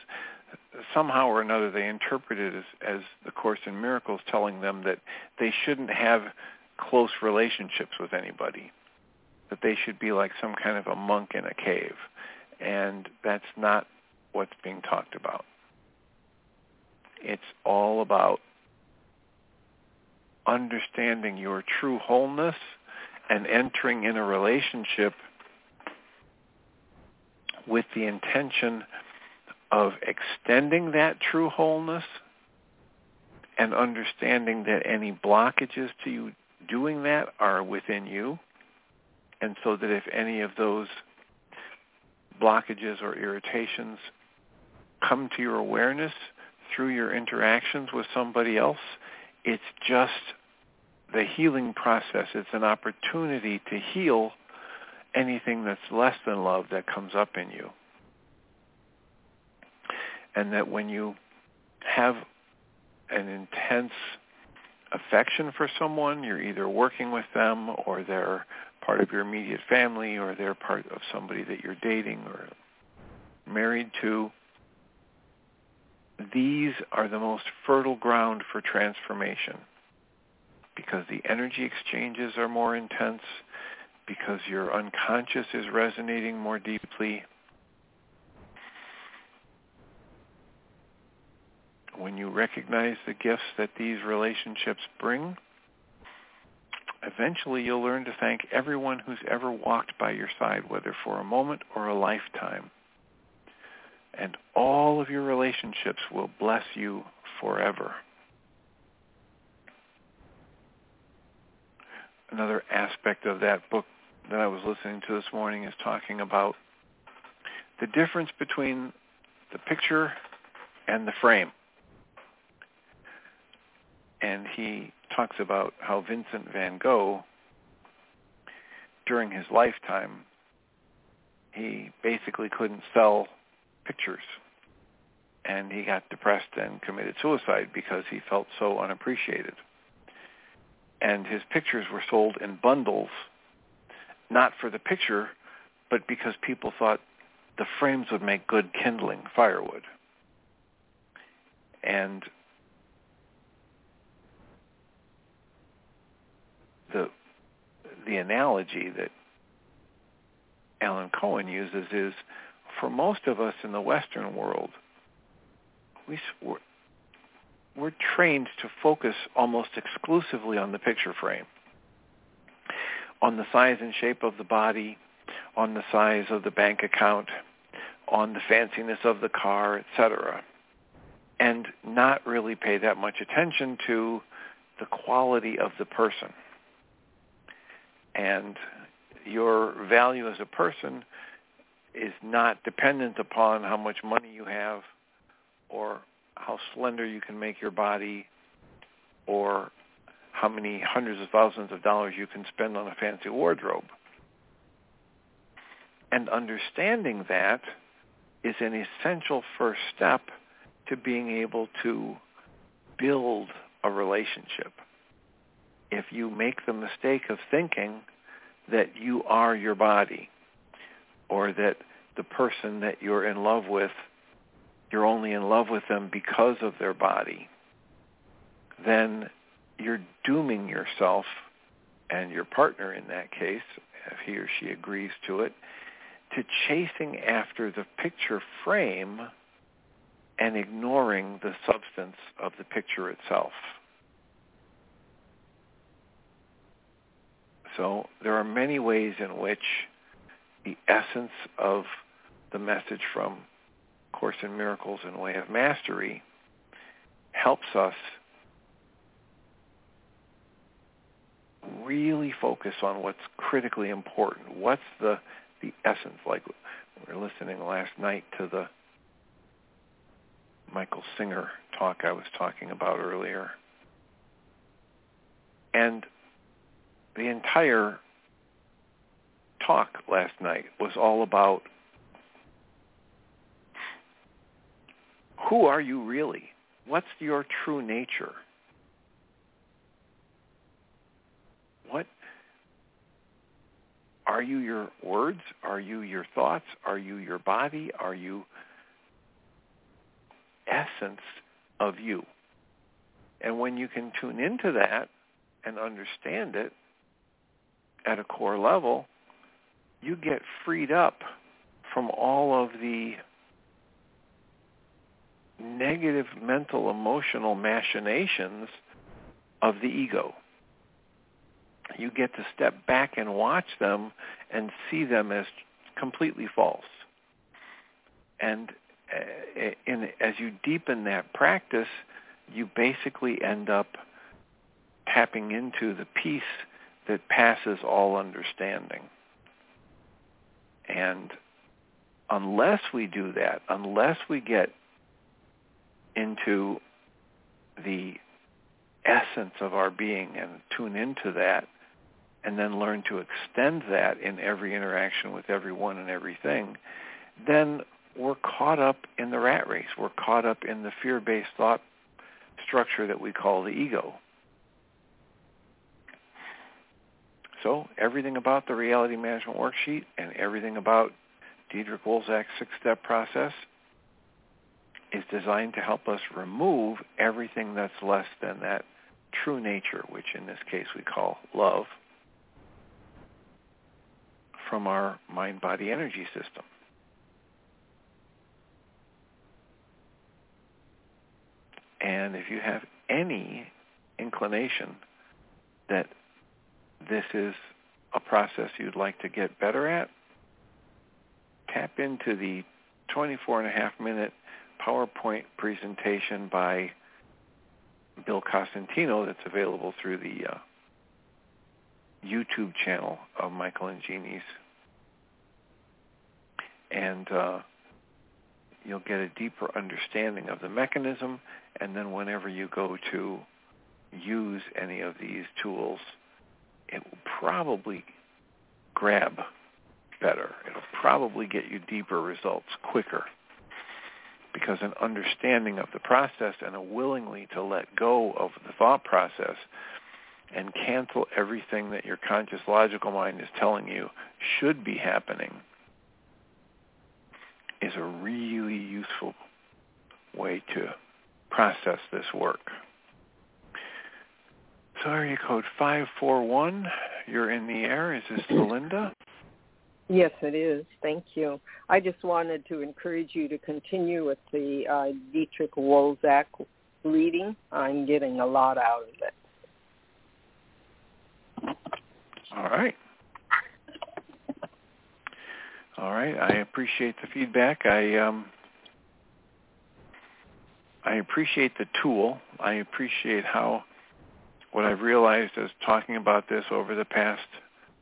somehow or another they interpret it as, as the Course in Miracles telling them that they shouldn't have close relationships with anybody, that they should be like some kind of a monk in a cave. And that's not what's being talked about. It's all about understanding your true wholeness and entering in a relationship with the intention of extending that true wholeness and understanding that any blockages to you doing that are within you. And so that if any of those blockages or irritations come to your awareness through your interactions with somebody else, it's just the healing process. It's an opportunity to heal anything that's less than love that comes up in you. And that when you have an intense affection for someone, you're either working with them or they're part of your immediate family or they're part of somebody that you're dating or married to, these are the most fertile ground for transformation because the energy exchanges are more intense, because your unconscious is resonating more deeply. When you recognize the gifts that these relationships bring, eventually you'll learn to thank everyone who's ever walked by your side, whether for a moment or a lifetime. And all of your relationships will bless you forever. Another aspect of that book that I was listening to this morning is talking about the difference between the picture and the frame. And he talks about how Vincent van Gogh, during his lifetime, he basically couldn't sell pictures. And he got depressed and committed suicide because he felt so unappreciated. And his pictures were sold in bundles, not for the picture, but because people thought the frames would make good kindling firewood. And the the analogy that Alan Cohen uses is for most of us in the Western world, we, we're, we're trained to focus almost exclusively on the picture frame, on the size and shape of the body, on the size of the bank account, on the fanciness of the car, etc., and not really pay that much attention to the quality of the person. And your value as a person is not dependent upon how much money you have or how slender you can make your body or how many hundreds of thousands of dollars you can spend on a fancy wardrobe. And understanding that is an essential first step to being able to build a relationship. If you make the mistake of thinking that you are your body or that the person that you're in love with, you're only in love with them because of their body, then you're dooming yourself and your partner in that case, if he or she agrees to it, to chasing after the picture frame and ignoring the substance of the picture itself. So there are many ways in which the essence of the message from Course in Miracles and Way of Mastery helps us really focus on what's critically important. What's the the essence? Like we were listening last night to the Michael Singer talk I was talking about earlier. And the entire talk last night was all about who are you really? What's your true nature? What are you your words? Are you your thoughts? Are you your body? Are you essence of you? And when you can tune into that and understand it at a core level, you get freed up from all of the negative mental emotional machinations of the ego you get to step back and watch them and see them as completely false. And uh, in, as you deepen that practice, you basically end up tapping into the peace that passes all understanding. And unless we do that, unless we get into the essence of our being and tune into that, and then learn to extend that in every interaction with everyone and everything, then we're caught up in the rat race. We're caught up in the fear-based thought structure that we call the ego. So everything about the reality management worksheet and everything about Diederik Wolzak's six-step process is designed to help us remove everything that's less than that true nature, which in this case we call love, from our mind-body energy system. And if you have any inclination that this is a process you'd like to get better at, tap into the 24 and a half minute PowerPoint presentation by Bill Costantino that's available through the uh, YouTube channel of Michael and Jeanie's and uh, you'll get a deeper understanding of the mechanism. And then whenever you go to use any of these tools, it will probably grab better. It'll probably get you deeper results quicker because an understanding of the process and a willingly to let go of the thought process and cancel everything that your conscious logical mind is telling you should be happening is a really useful way to process this work. So area code 541, you're in the air. Is this [laughs] Linda? Yes, it is. Thank you. I just wanted to encourage you to continue with the uh, Diederik Wolzak reading. I'm getting a lot out of it. All right. All right. I appreciate the feedback. I um, I appreciate the tool. I appreciate how what I've realized is talking about this over the past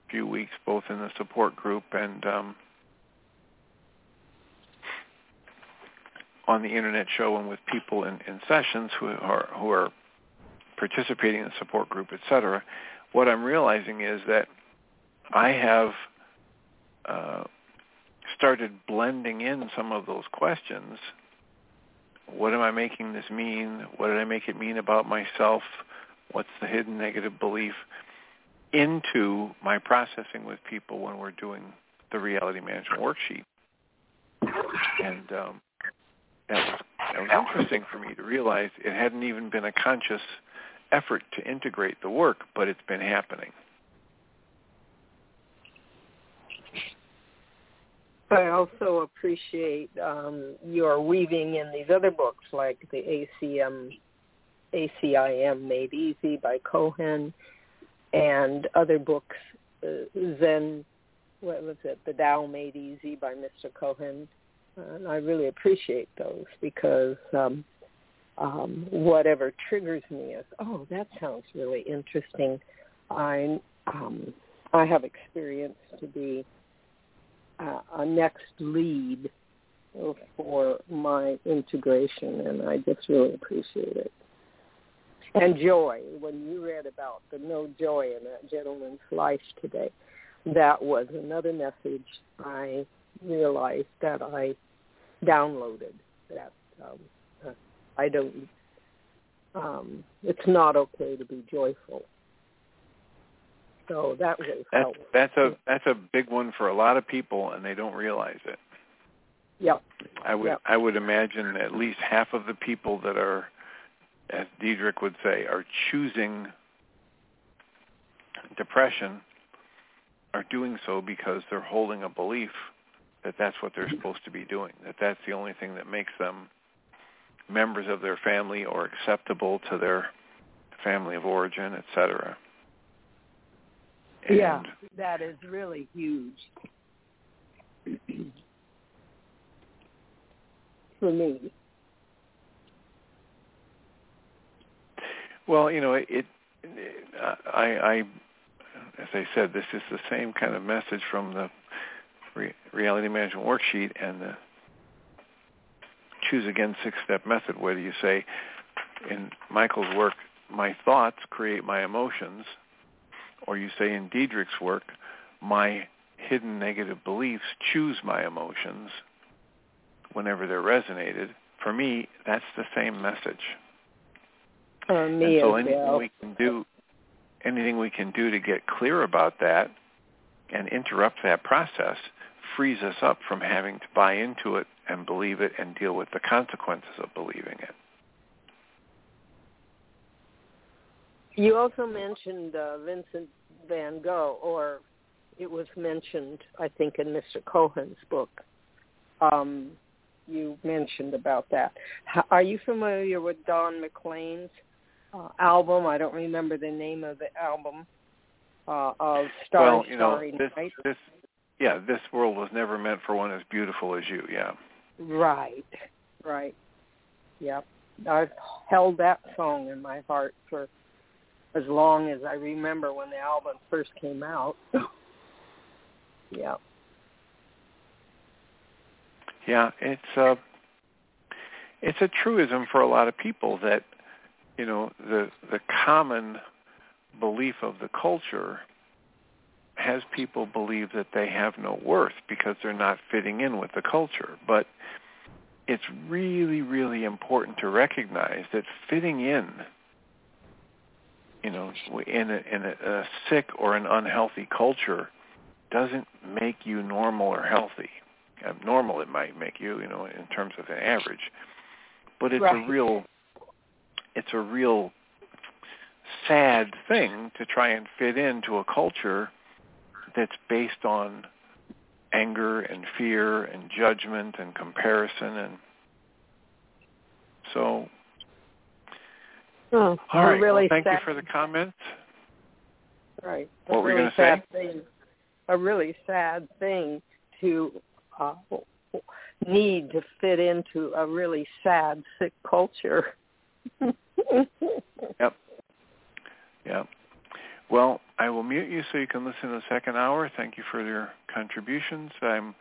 few weeks, both in the support group and um, on the internet show and with people in, in sessions who are who are participating in the support group, etc., what I'm realizing is that I have uh, started blending in some of those questions. What am I making this mean? What did I make it mean about myself? What's the hidden negative belief? Into my processing with people when we're doing the reality management worksheet. And um, that was that was interesting for me to realize it hadn't even been a conscious effort to integrate the work, but it's been happening. I also appreciate um, your weaving in these other books like the ACM, ACIM Made Easy by Cohen, and other books, uh, Zen, what was it, The Tao Made Easy by Mr. Cohen. And I really appreciate those because um, um, whatever triggers me is, oh, that sounds really interesting. I um, I have experience to be uh, a next lead for my integration, and I just really appreciate it. And joy, when you read about the no joy in that gentleman's life today, that was another message I realized that I downloaded. That um, I don't. Um, it's not okay to be joyful. So that was that's, that's a that's a big one for a lot of people, and they don't realize it. Yep. I would yep. I would imagine at least half of the people that are, as Diederik would say, are choosing depression, are doing so because they're holding a belief that that's what they're supposed to be doing. That that's the only thing that makes them members of their family or acceptable to their family of origin, etc. And yeah, that is really huge [clears throat] for me. Well, you know, it, it I, I, as I said, this is the same kind of message from the re- reality management worksheet and the choose again six-step method, whether you say, in Michael's work, my thoughts create my emotions, or you say in Diederik's work, my hidden negative beliefs choose my emotions whenever they're resonated. For me, that's the same message. [laughs] Me and so as anything well. we can do, anything we can do to get clear about that and interrupt that process frees us up from having to buy into it and believe it and deal with the consequences of believing it. You also mentioned uh, Vincent van Gogh, or it was mentioned, I think, in Mr. Cohen's book. Um, you mentioned about that. Are you familiar with Don McLean's uh, album? I don't remember the name of the album. Uh, of Starry well, you know, this, Night. this, yeah, this world was never meant for one as beautiful as you. Yeah. Right, right. Yep. I've held that song in my heart for as long as I remember when the album first came out. [laughs] yeah. Yeah, it's a it's a truism for a lot of people that you know the the common belief of the culture has people believe that they have no worth because they're not fitting in with the culture. But it's really, really important to recognize that fitting in, you know, in a, in a, a sick or an unhealthy culture doesn't make you normal or healthy. Uh, normal it might make you, you know, in terms of an average, but it's right. a real, it's a real sad thing to try and fit into a culture that's based on anger and fear and judgment and comparison and so. Oh, all right. Really well, thank sad, you for the comments. Right. What were really you going to say? thing, a really sad thing to uh, need to fit into a really sad sick culture [laughs] yep yep well, I will mute you so you can listen to the second hour. Thank you for your contributions. I'm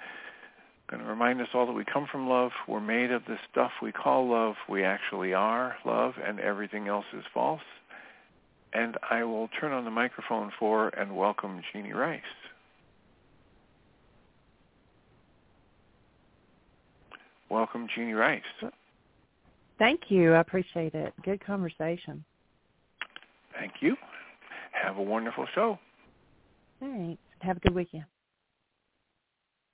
going to remind us all that we come from love. We're made of the stuff we call love. We actually are love, and everything else is false. And I will turn on the microphone for and welcome Jeanie Ryce. Welcome, Jeanie Ryce. Thank you. I appreciate it. Good conversation. Thank you. Have a wonderful show. Thanks. Have a good weekend.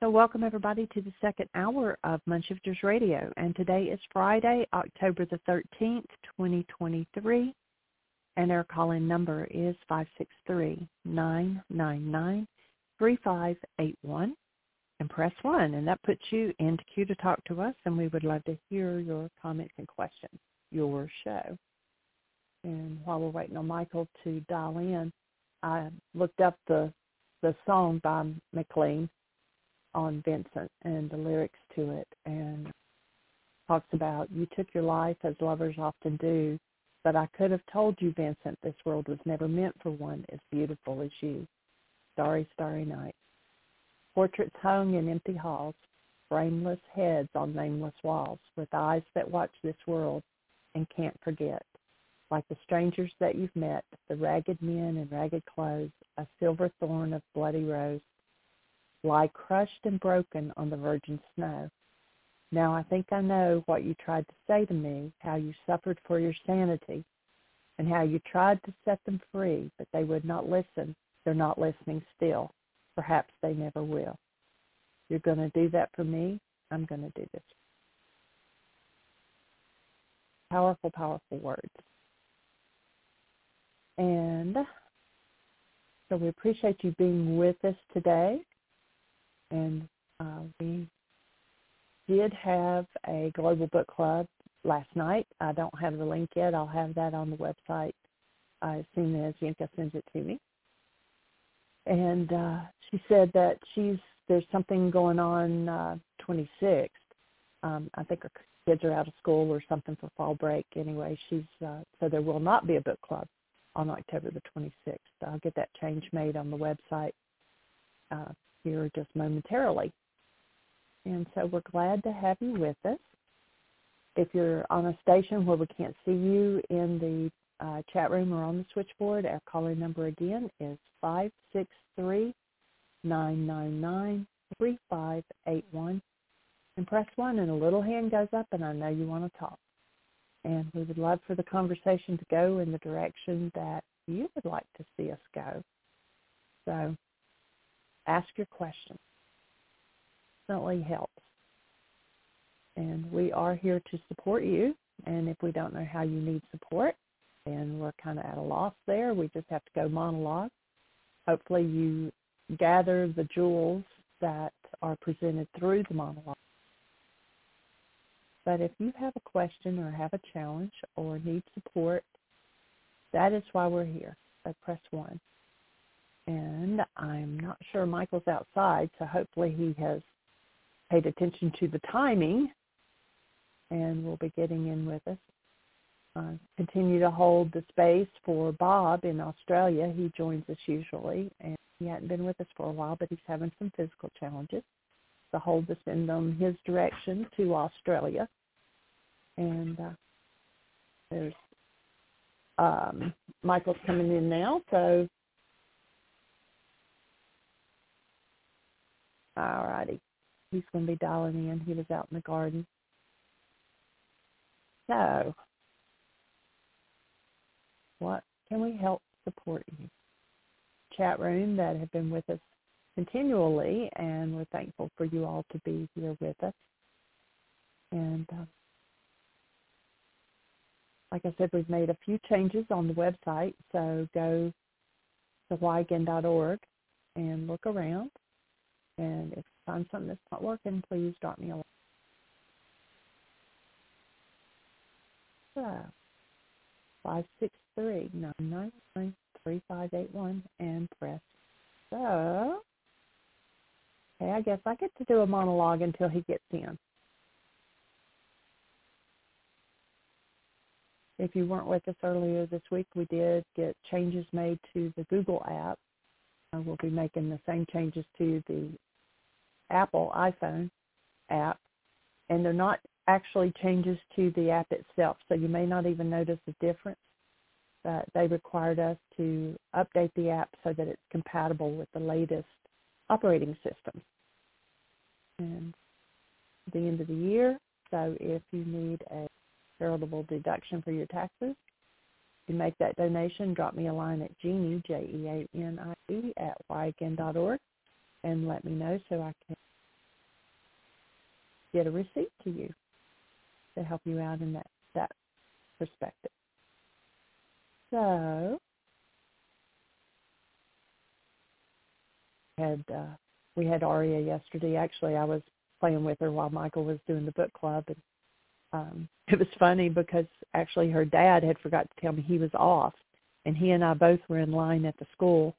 So welcome everybody to the second hour of MindShifters Radio. And today is Friday, October the 13th, 2023. And our call-in number is 563-999-3581 and press 1. And that puts you into queue to talk to us. And we would love to hear your comments and questions, your show. And while we're waiting on Michael to dial in, I looked up the the song by McLean on Vincent and the lyrics to it and talks about you took your life as lovers often do, but I could have told you, Vincent, this world was never meant for one as beautiful as you. Starry, starry night. Portraits hung in empty halls, frameless heads on nameless walls, with eyes that watch this world and can't forget. Like the strangers that you've met, the ragged men in ragged clothes, a silver thorn of bloody rose, lie crushed and broken on the virgin snow. Now I think I know what you tried to say to me, how you suffered for your sanity, and how you tried to set them free, but they would not listen. They're not listening still. Perhaps they never will. You're going to do that for me. I'm going to do this. Powerful, powerful words. And so we appreciate you being with us today and uh, we did have a global book club last night. I don't have the link yet. I'll have that on the website as soon as Yinka sends it to me. And uh, she said that she's there's something going on uh, 26th. Um, I think her kids are out of school or something for fall break. Anyway, she's uh, so there will not be a book club on October the 26th. I'll get that change made on the website uh, here just momentarily. And so we're glad to have you with us. If you're on a station where we can't see you in the uh, chat room or on the switchboard, our calling number again is 563-999-3581. And press 1 and a little hand goes up and I know you want to talk. And we would love for the conversation to go in the direction that you would like to see us go. So ask your questions. Certainly helps. And we are here to support you. And if we don't know how you need support, then we're kind of at a loss there. We just have to go monologue. Hopefully you gather the jewels that are presented through the monologue. But if you have a question or have a challenge or need support, that is why we're here. So press 1. And I'm not sure Michael's outside, so hopefully he has paid attention to the timing and will be getting in with us. Uh, continue to hold the space for Bob in Australia. He joins us usually, and he hadn't been with us for a while, but he's having some physical challenges. So hold the in his direction to Australia. And uh, there's um, Michael's coming in now, so All righty. He's going to be dialing in. He was out in the garden. So, what can we help support you? Chat room that have been with us continually, and we're thankful for you all to be here with us. And uh, like I said, we've made a few changes on the website, so go to whyagain.org and look around and if you find something that's not working, please drop me a line. So, three nine nine nine three five eight one and press so. Okay, I guess I get to do a monologue until he gets in. If you weren't with us earlier this week, we did get changes made to the Google app. We'll be making the same changes to the Apple iPhone app, and they're not actually changes to the app itself, so you may not even notice the difference. That they required us to update the app so that it's compatible with the latest operating system. And the end of the year, so if you need a charitable deduction for your taxes, you make that donation, drop me a line at Jeanie, J-E-A-N-I-E, at whyagain.org, and let me know so I can get a receipt to you to help you out in that, that perspective. So, had uh, we had Aria yesterday. Actually, I was playing with her while Michael was doing the book club, and um, [laughs] it was funny because actually her dad had forgot to tell me he was off, and he and I both were in line at the school,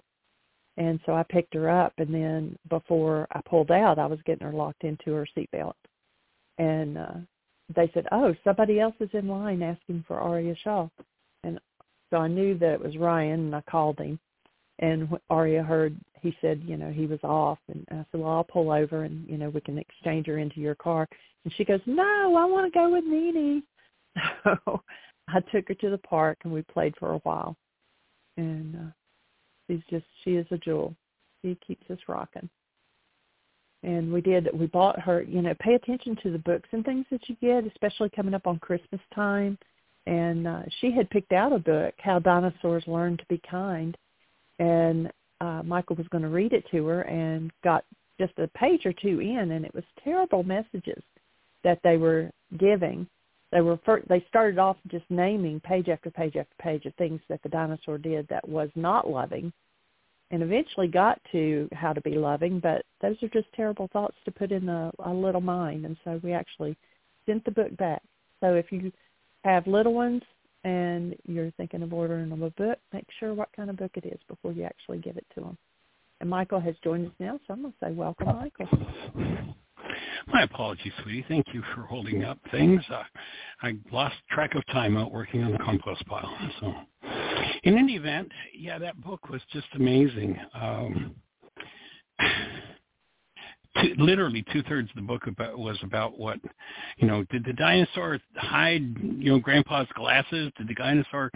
and so I picked her up, and then before I pulled out, I was getting her locked into her seatbelt, and uh, they said, "Oh, somebody else is in line asking for Aria Shaw," and so I knew that it was Ryan, and I called him, and Aria heard he said, you know, he was off, and I said, well, I'll pull over, and you know, we can exchange her into your car. And she goes, no, I want to go with Nene. [laughs] So I took her to the park, and we played for a while. And uh, she's just, she is a jewel. She keeps us rocking. And we did, we bought her, you know, pay attention to the books and things that you get, especially coming up on Christmas time. And uh, she had picked out a book, How Dinosaurs Learned to Be Kind and uh, Michael was going to read it to her and got just a page or two in, and it was terrible messages that they were giving. They were first, they started off just naming page after page after page of things that the dinosaur did that was not loving, and eventually got to how to be loving. But those are just terrible thoughts to put in a, a little mind, and so we actually sent the book back. So if you have little ones and you're thinking of ordering them a book, make sure what kind of book it is before you actually give it to them. And Michael has joined us now, so I'm going to say welcome, Michael. My apologies, sweetie. Thank you for holding up things. Uh, I lost track of time out working on the compost pile. So, in any event, yeah, that book was just amazing. Um, two, literally two thirds of the book about, was about what, you know, did the dinosaur hide, you know, Grandpa's glasses? Did the dinosaur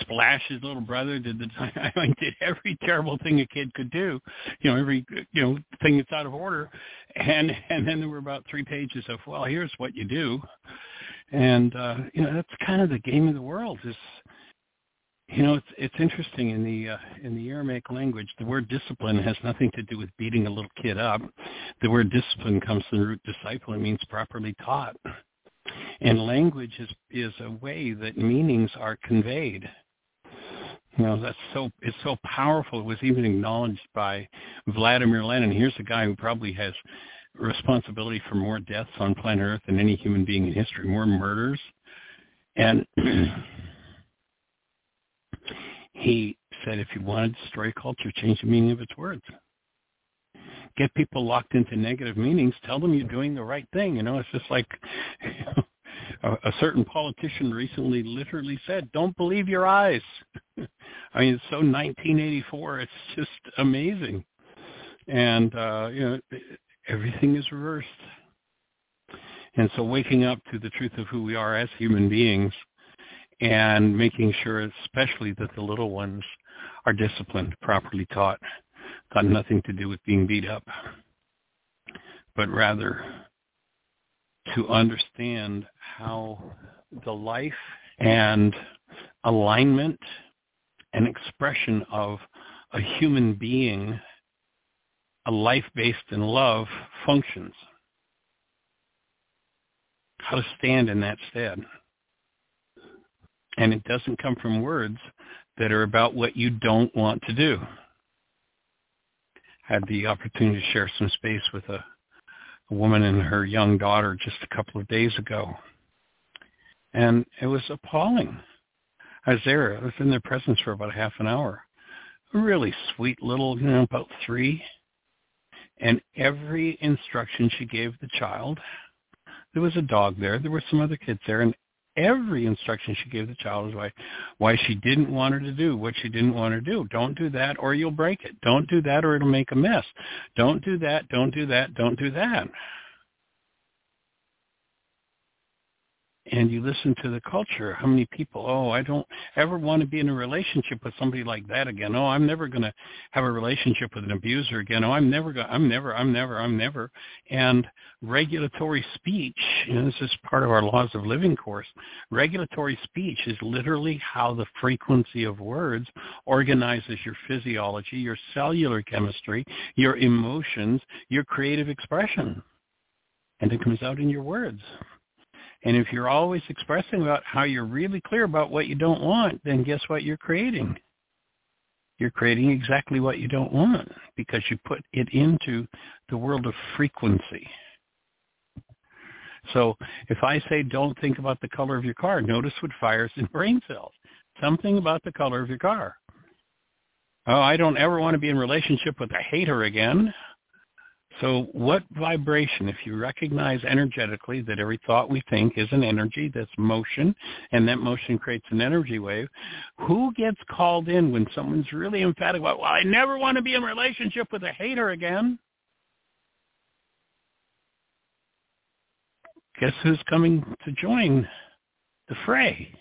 splash his little brother? Did the [laughs] I mean, did every terrible thing a kid could do, you know, every you know thing that's out of order, and and then there were about three pages of well, here's what you do, and uh, you know that's kind of the game of the world is you know, it's it's interesting in the uh, in the Aramaic language, the word discipline has nothing to do with beating a little kid up. The word discipline comes from the root disciple. It means properly taught. And language is is a way that meanings are conveyed. You know, that's so it's so powerful. It was even acknowledged by Vladimir Lenin. Here's a guy who probably has responsibility for more deaths on planet Earth than any human being in history, more murders. And [clears throat] he said if you want to destroy culture, change the meaning of its words. Get people locked into negative meanings. Tell them you're doing the right thing. You know, it's just like [laughs] a, a certain politician recently literally said, "Don't believe your eyes." [laughs] I mean, it's so 1984. It's just amazing, and uh, you know, everything is reversed. And so, waking up to the truth of who we are as human beings and making sure especially that the little ones are disciplined, properly taught, got nothing to do with being beat up, but rather to understand how the life and alignment and expression of a human being, a life based in love, functions. How to stand in that stead and it doesn't come from words that are about what you don't want to do. I had the opportunity to share some space with a, a woman and her young daughter just a couple of days ago. And it was appalling. I was there. I was in their presence for about a half an hour. A really sweet little, you know, about three. And every instruction she gave the child, there was a dog there. There were some other kids there, and every instruction she gave the child was why why she didn't want her to do what she didn't want her to do. Don't do that or you'll break it. Don't do that or it'll make a mess. Don't do that, don't do that, don't do that. And you listen to the culture, how many people, oh, I don't ever want to be in a relationship with somebody like that again. Oh, I'm never going to have a relationship with an abuser again. Oh, I'm never going I'm never, I'm never, I'm never. And regulatory speech, know, this is part of our laws of living course. Regulatory speech is literally how the frequency of words organizes your physiology, your cellular chemistry, your emotions, your creative expression. And it comes out in your words. And if you're always expressing about how you're really clear about what you don't want, then guess what you're creating? You're creating exactly what you don't want because you put it into the world of frequency. So if I say don't think about the color of your car, notice what fires in [laughs] brain cells. Something about the color of your car. Oh, I don't ever want to be in relationship with a hater again. So what vibration, if you recognize energetically that every thought we think is an energy that's motion, and that motion creates an energy wave, who gets called in when someone's really emphatic about, well, I never want to be in a relationship with a hater again? Guess who's coming to join the fray?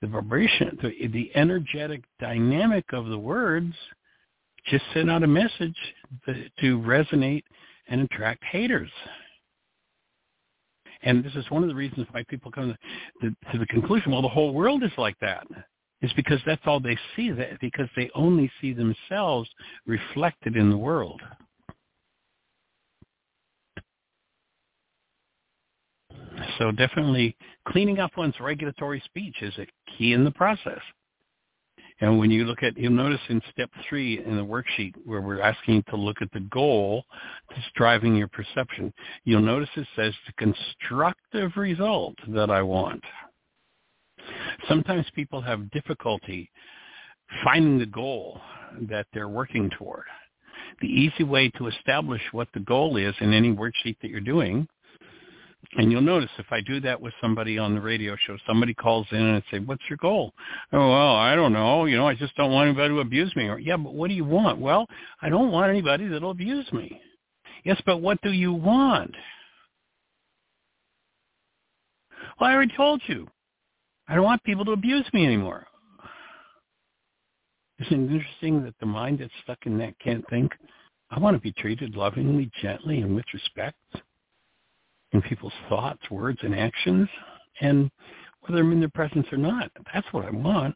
The vibration, the, the energetic dynamic of the words – just send out a message to resonate and attract haters. And this is one of the reasons why people come to the, to the conclusion, well, the whole world is like that. Is because that's all they see, that because they only see themselves reflected in the world. So definitely cleaning up one's regulatory speech is a key in the process. And when you look at, you'll notice in step three in the worksheet where we're asking you to look at the goal that's driving your perception, you'll notice it says the constructive result that I want. Sometimes people have difficulty finding the goal that they're working toward. The easy way to establish what the goal is in any worksheet that you're doing and you'll notice if I do that with somebody on the radio show, somebody calls in and say, "What's your goal?" Oh, well, I don't know. You know, I just don't want anybody to abuse me. Or, yeah, but what do you want? Well, I don't want anybody that'll abuse me. Yes, but what do you want? Well, I already told you. I don't want people to abuse me anymore. Isn't it interesting that the mind that's stuck in that can't think? I want to be treated lovingly, gently, and with respect in people's thoughts, words, and actions, and whether I'm in their presence or not. That's what I want.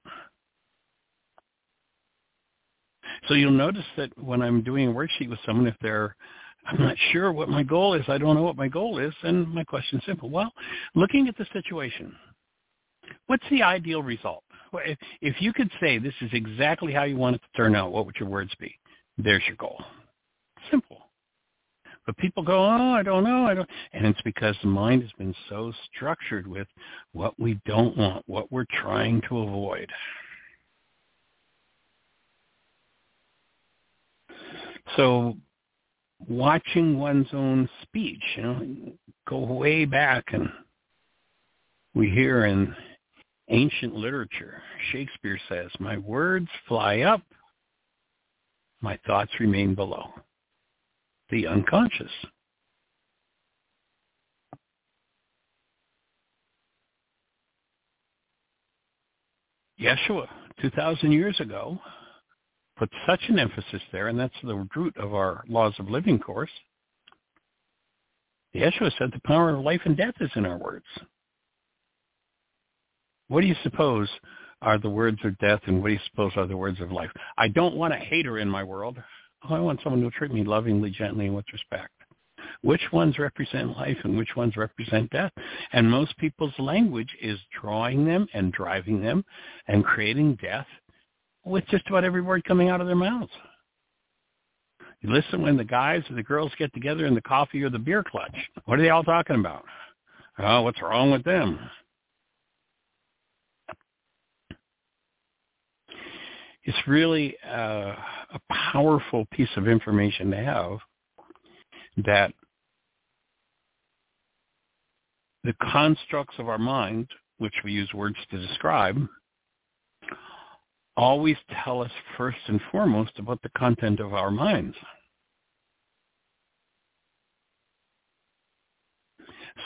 So you'll notice that when I'm doing a worksheet with someone, if they're, I'm not sure what my goal is, I don't know what my goal is, then my question is simple. Well, looking at the situation, what's the ideal result? If, if you could say this is exactly how you want it to turn out, what would your words be? There's your goal. Simple. But people go, oh, I don't know, I don't, and it's because the mind has been so structured with what we don't want, what we're trying to avoid. So watching one's own speech, you know, go way back and we hear in ancient literature, Shakespeare says, my words fly up, my thoughts remain below the unconscious. Yeshua, 2,000 years ago, put such an emphasis there, and that's the root of our laws of living course. Yeshua said the power of life and death is in our words. What do you suppose are the words of death and what do you suppose are the words of life? I don't want a hater in my world. Oh, I want someone to treat me lovingly, gently, and with respect. Which ones represent life and which ones represent death? And most people's language is drawing them and driving them and creating death with just about every word coming out of their mouths. You listen when the guys or the girls get together in the coffee or the beer clutch. What are they all talking about? Oh, what's wrong with them? It's really uh, a powerful piece of information to have that the constructs of our mind, which we use words to describe, always tell us first and foremost about the content of our minds.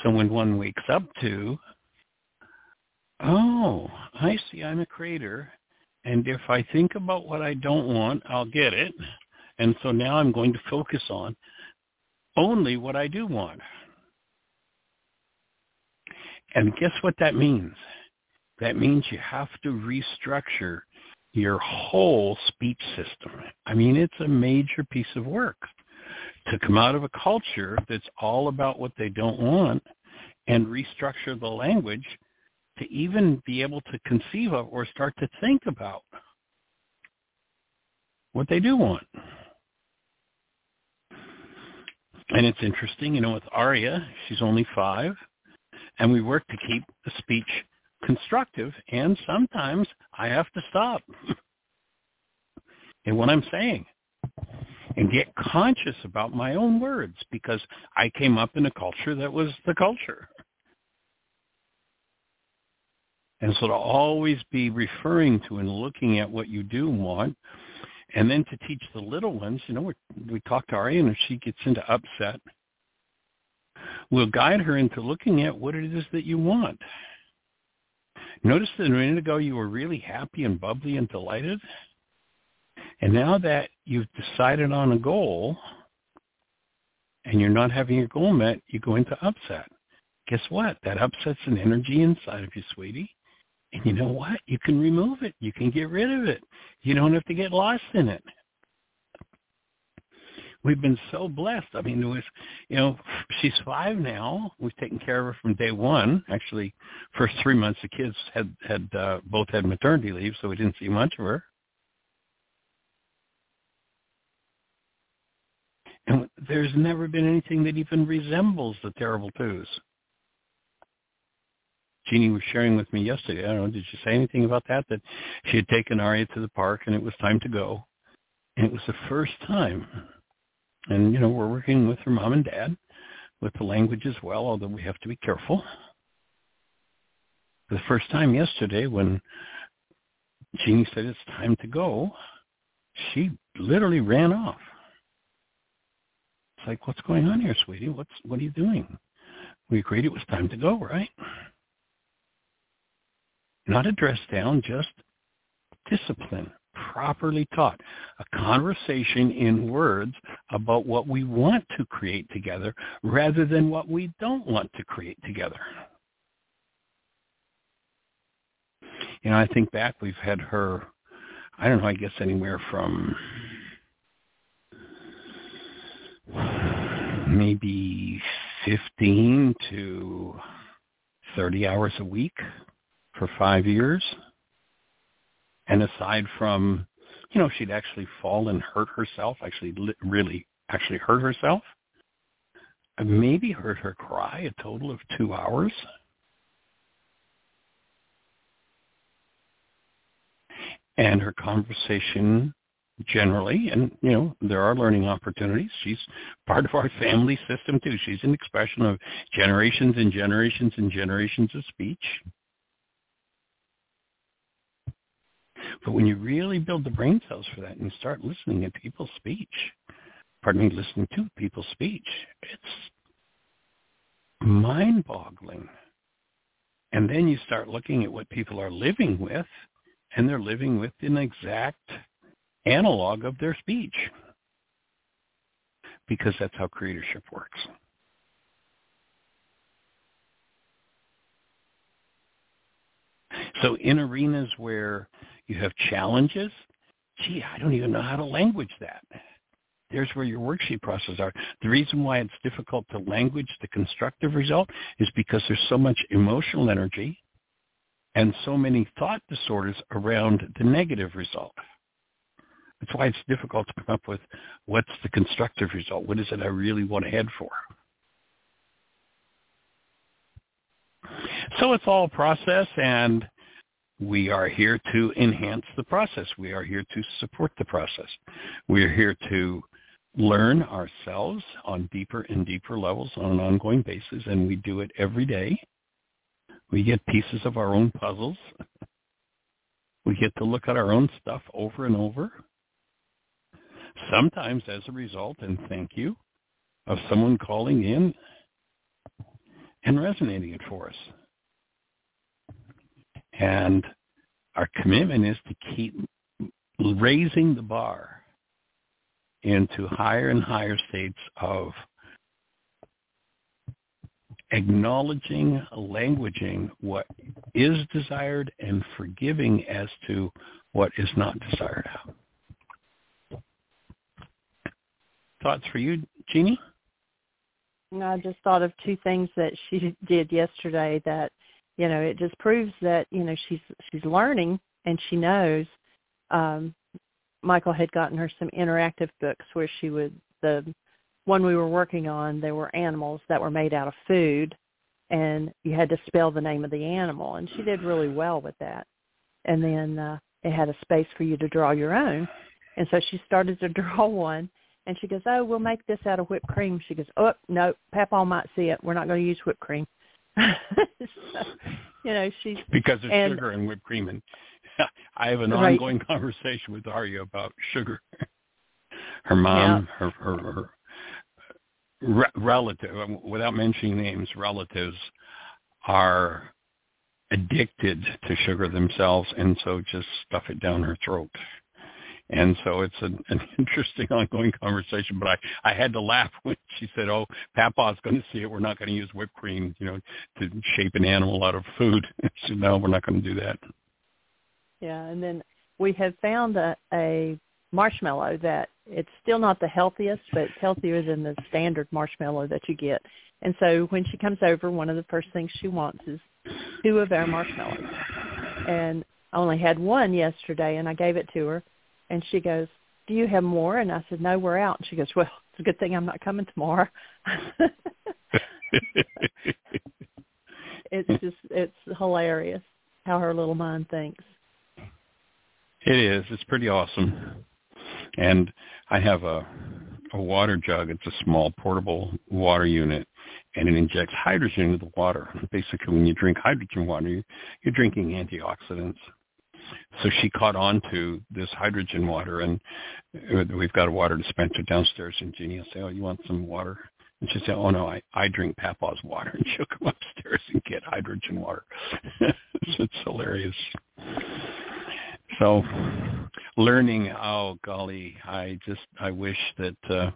So when one wakes up to oh, I see I'm a creator. And if I think about what I don't want, I'll get it. And so now I'm going to focus on only what I do want. And guess what that means? That means you have to restructure your whole speech system. I mean, it's a major piece of work to come out of a culture that's all about what they don't want and restructure the language to even be able to conceive of or start to think about what they do want. And it's interesting, you know, with Aria, she's only five, and we work to keep the speech constructive, and sometimes I have to stop [laughs] in what I'm saying and get conscious about my own words because I came up in a culture that was the culture. And so to always be referring to and looking at what you do want, and then to teach the little ones, you know, we, we talk to Ari, and if she gets into upset, we'll guide her into looking at what it is that you want. Notice that a minute ago you were really happy and bubbly and delighted. And now that you've decided on a goal and you're not having your goal met, you go into upset. Guess what? That upset's an energy inside of you, sweetie. And you know what? You can remove it. You can get rid of it. You don't have to get lost in it. We've been so blessed. I mean, it was, you know, she's five now. We've taken care of her from day one. Actually, first three months the kids had had uh, both had maternity leave, so we didn't see much of her. And there's never been anything that even resembles the terrible twos. Jeanie was sharing with me yesterday. I don't know, did she say anything about that? That she had taken Aria to the park and it was time to go. And it was the first time. And, you know, we're working with her mom and dad with the language as well, although we have to be careful. The first time yesterday when Jeanie said it's time to go, she literally ran off. It's like, what's going on here, sweetie? What's what are you doing? We agreed it was time to go, right? Not a dress down, just discipline, properly taught. A conversation in words about what we want to create together rather than what we don't want to create together. You know, I think back, we've had her, I don't know, I guess anywhere from maybe 15 to 30 hours a week for five years. And aside from, you know, she'd actually fall and hurt herself, actually really actually hurt herself. Maybe heard her cry a total of two hours. And her conversation generally, and you know there are learning opportunities. She's part of our family system too. She's an expression of generations and generations and generations of speech. But when you really build the brain cells for that and start listening to people's speech, pardon me, listening to people's speech, it's mind-boggling. And then you start looking at what people are living with, and they're living with an exact analog of their speech because that's how creatorship works. So in arenas where you have challenges, gee, I don't even know how to language that. There's where your worksheet processes are. The reason why it's difficult to language the constructive result is because there's so much emotional energy and so many thought disorders around the negative result. That's why it's difficult to come up with what's the constructive result. What is it I really want to head for? So it's all process, and we are here to enhance the process. We are here to support the process. We are here to learn ourselves on deeper and deeper levels on an ongoing basis, and we do it every day. We get pieces of our own puzzles. [laughs] we get to look at our own stuff over and over sometimes as a result, and thank you, of someone calling in and resonating it for us. And our commitment is to keep raising the bar into higher and higher states of acknowledging, languaging what is desired and forgiving as to what is not desired. Thoughts for you, Jeanie? I just thought of two things that she did yesterday that, you know, it just proves that, you know, she's she's learning and she knows. Um Michael had gotten her some interactive books where she would the one we were working on, there were animals that were made out of food and you had to spell the name of the animal and she did really well with that. And then uh it had a space for you to draw your own. And so she started to [laughs] draw one and she goes, "Oh, we'll make this out of whipped cream." She goes, "Oh, no, Papa might see it. We're not going to use whipped cream." So, [laughs] you know, she's [laughs] because of and, sugar and whipped cream, and [laughs] I have an right. ongoing conversation with Aria about sugar. Her mom, yeah. her, her, her re- relative, um, without mentioning names, relatives are addicted to sugar themselves, and so just stuff it down her throat. And so it's an, [laughs] an interesting ongoing conversation. But I, I had to laugh when she said, "Oh, Papa's going to see it. We're not going to use whipped cream, you know, to shape an animal out of food." [laughs] Said, "No, we're not going to do that." Yeah, and then we have found a, a marshmallow that it's still not the healthiest, but it's healthier than the standard marshmallow that you get. And so when she comes over, one of the first things she wants is two of our marshmallows. And I only had one yesterday, and I gave it to her and she goes, do you have more? And I said, no, we're out. And she goes, well, it's a good thing I'm not coming tomorrow. [laughs] it's just, it's hilarious how her little mind thinks. It is. It's pretty awesome. And I have a a water jug. It's a small portable water unit, and it injects hydrogen into the water. Basically, when you drink hydrogen water, you're drinking antioxidants so she caught on to this hydrogen water, and we've got a water dispenser downstairs. And Jeanie will say, "Oh, you want some water?" And she said, "Oh no, I I drink Papa's water." [laughs] And she'll come upstairs and get hydrogen water. [laughs] it's hilarious. So, learning. Oh golly, I just I wish that uh,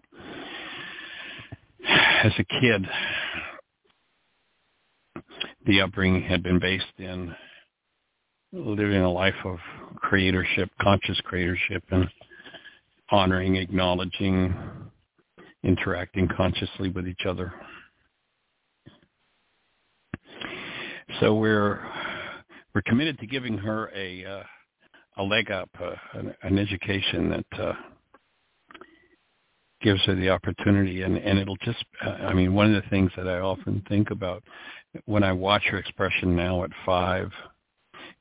as a kid, the upbringing had been based in living a life of creatorship, conscious creatorship, and honoring, acknowledging, interacting consciously with each other. So we're we're committed to giving her a uh, a leg up, uh, an, an, education that uh, gives her the opportunity, and and it'll just. I mean, one of the things that I often think about when I watch her expression now at five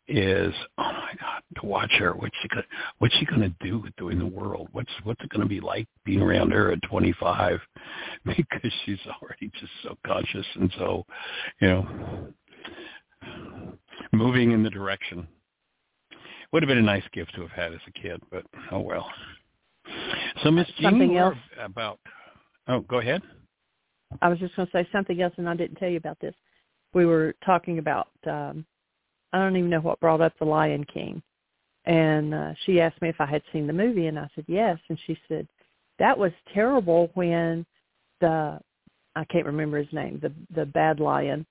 is oh my god to watch her what's she gonna what's she gonna do with doing the world? What's what's it gonna be like being around her at 25 [laughs] because she's already just so conscious and so you know moving in the direction. Would have been a nice gift to have had as a kid but oh well. So miss something else? about oh go ahead. I was just going to say something else and i didn't tell you about this. We were talking about um I don't even know what brought up The Lion King. And uh, she asked me if I had seen the movie, and I said yes. And she said that was terrible when the I can't remember his name, the the bad lion,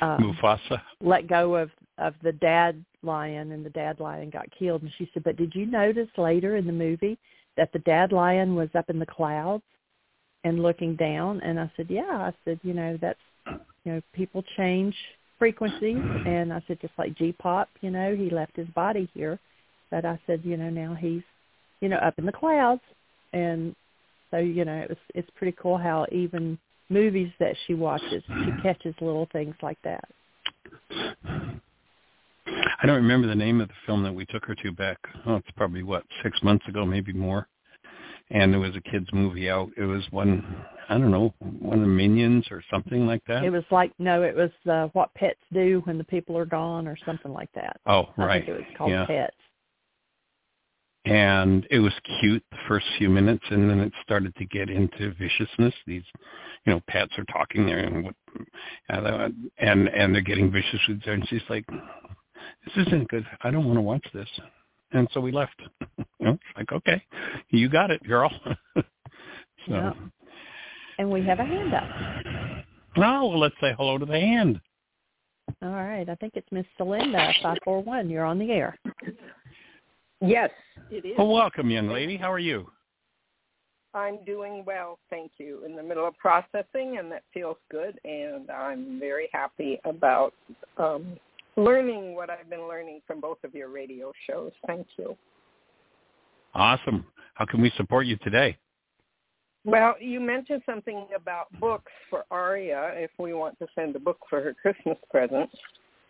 um, Mufasa, let go of of the dad lion, and the dad lion got killed. And she said, but did you notice later in the movie that the dad lion was up in the clouds and looking down? And I said, yeah. I said, you know, that's you know, people change frequencies and I said just like G pop, you know, he left his body here. But I said, you know, now he's, you know, up in the clouds and so, you know, it was it's pretty cool how even movies that she watches, she catches little things like that. I don't remember the name of the film that we took her to back. Oh, it's probably what six months ago, maybe more and there was a kids movie out. It was one I don't know, one of the Minions or something like that. It was like no, it was uh, what pets do when the people are gone or something like that. Oh, right. I think it was called yeah. Pets. And it was cute the first few minutes, and then it started to get into viciousness. These, you know, pets are talking there, and what, and and they're getting vicious with her, and she's like, this isn't good. I don't want to watch this. And so we left. [laughs] you know, like, okay, you got it, girl. [laughs] so, yeah. And we have a hand up. Oh, well, let's say hello to the hand. All right. I think it's Miss Celinda, 541. You're on the air. Yes, it is. Well, welcome, young lady. How are you? I'm doing well, thank you. In the middle of processing, and that feels good. And I'm very happy about um, learning what I've been learning from both of your radio shows. Thank you. Awesome. How can we support you today? Well, you mentioned something about books for Aria if we want to send a book for her Christmas present.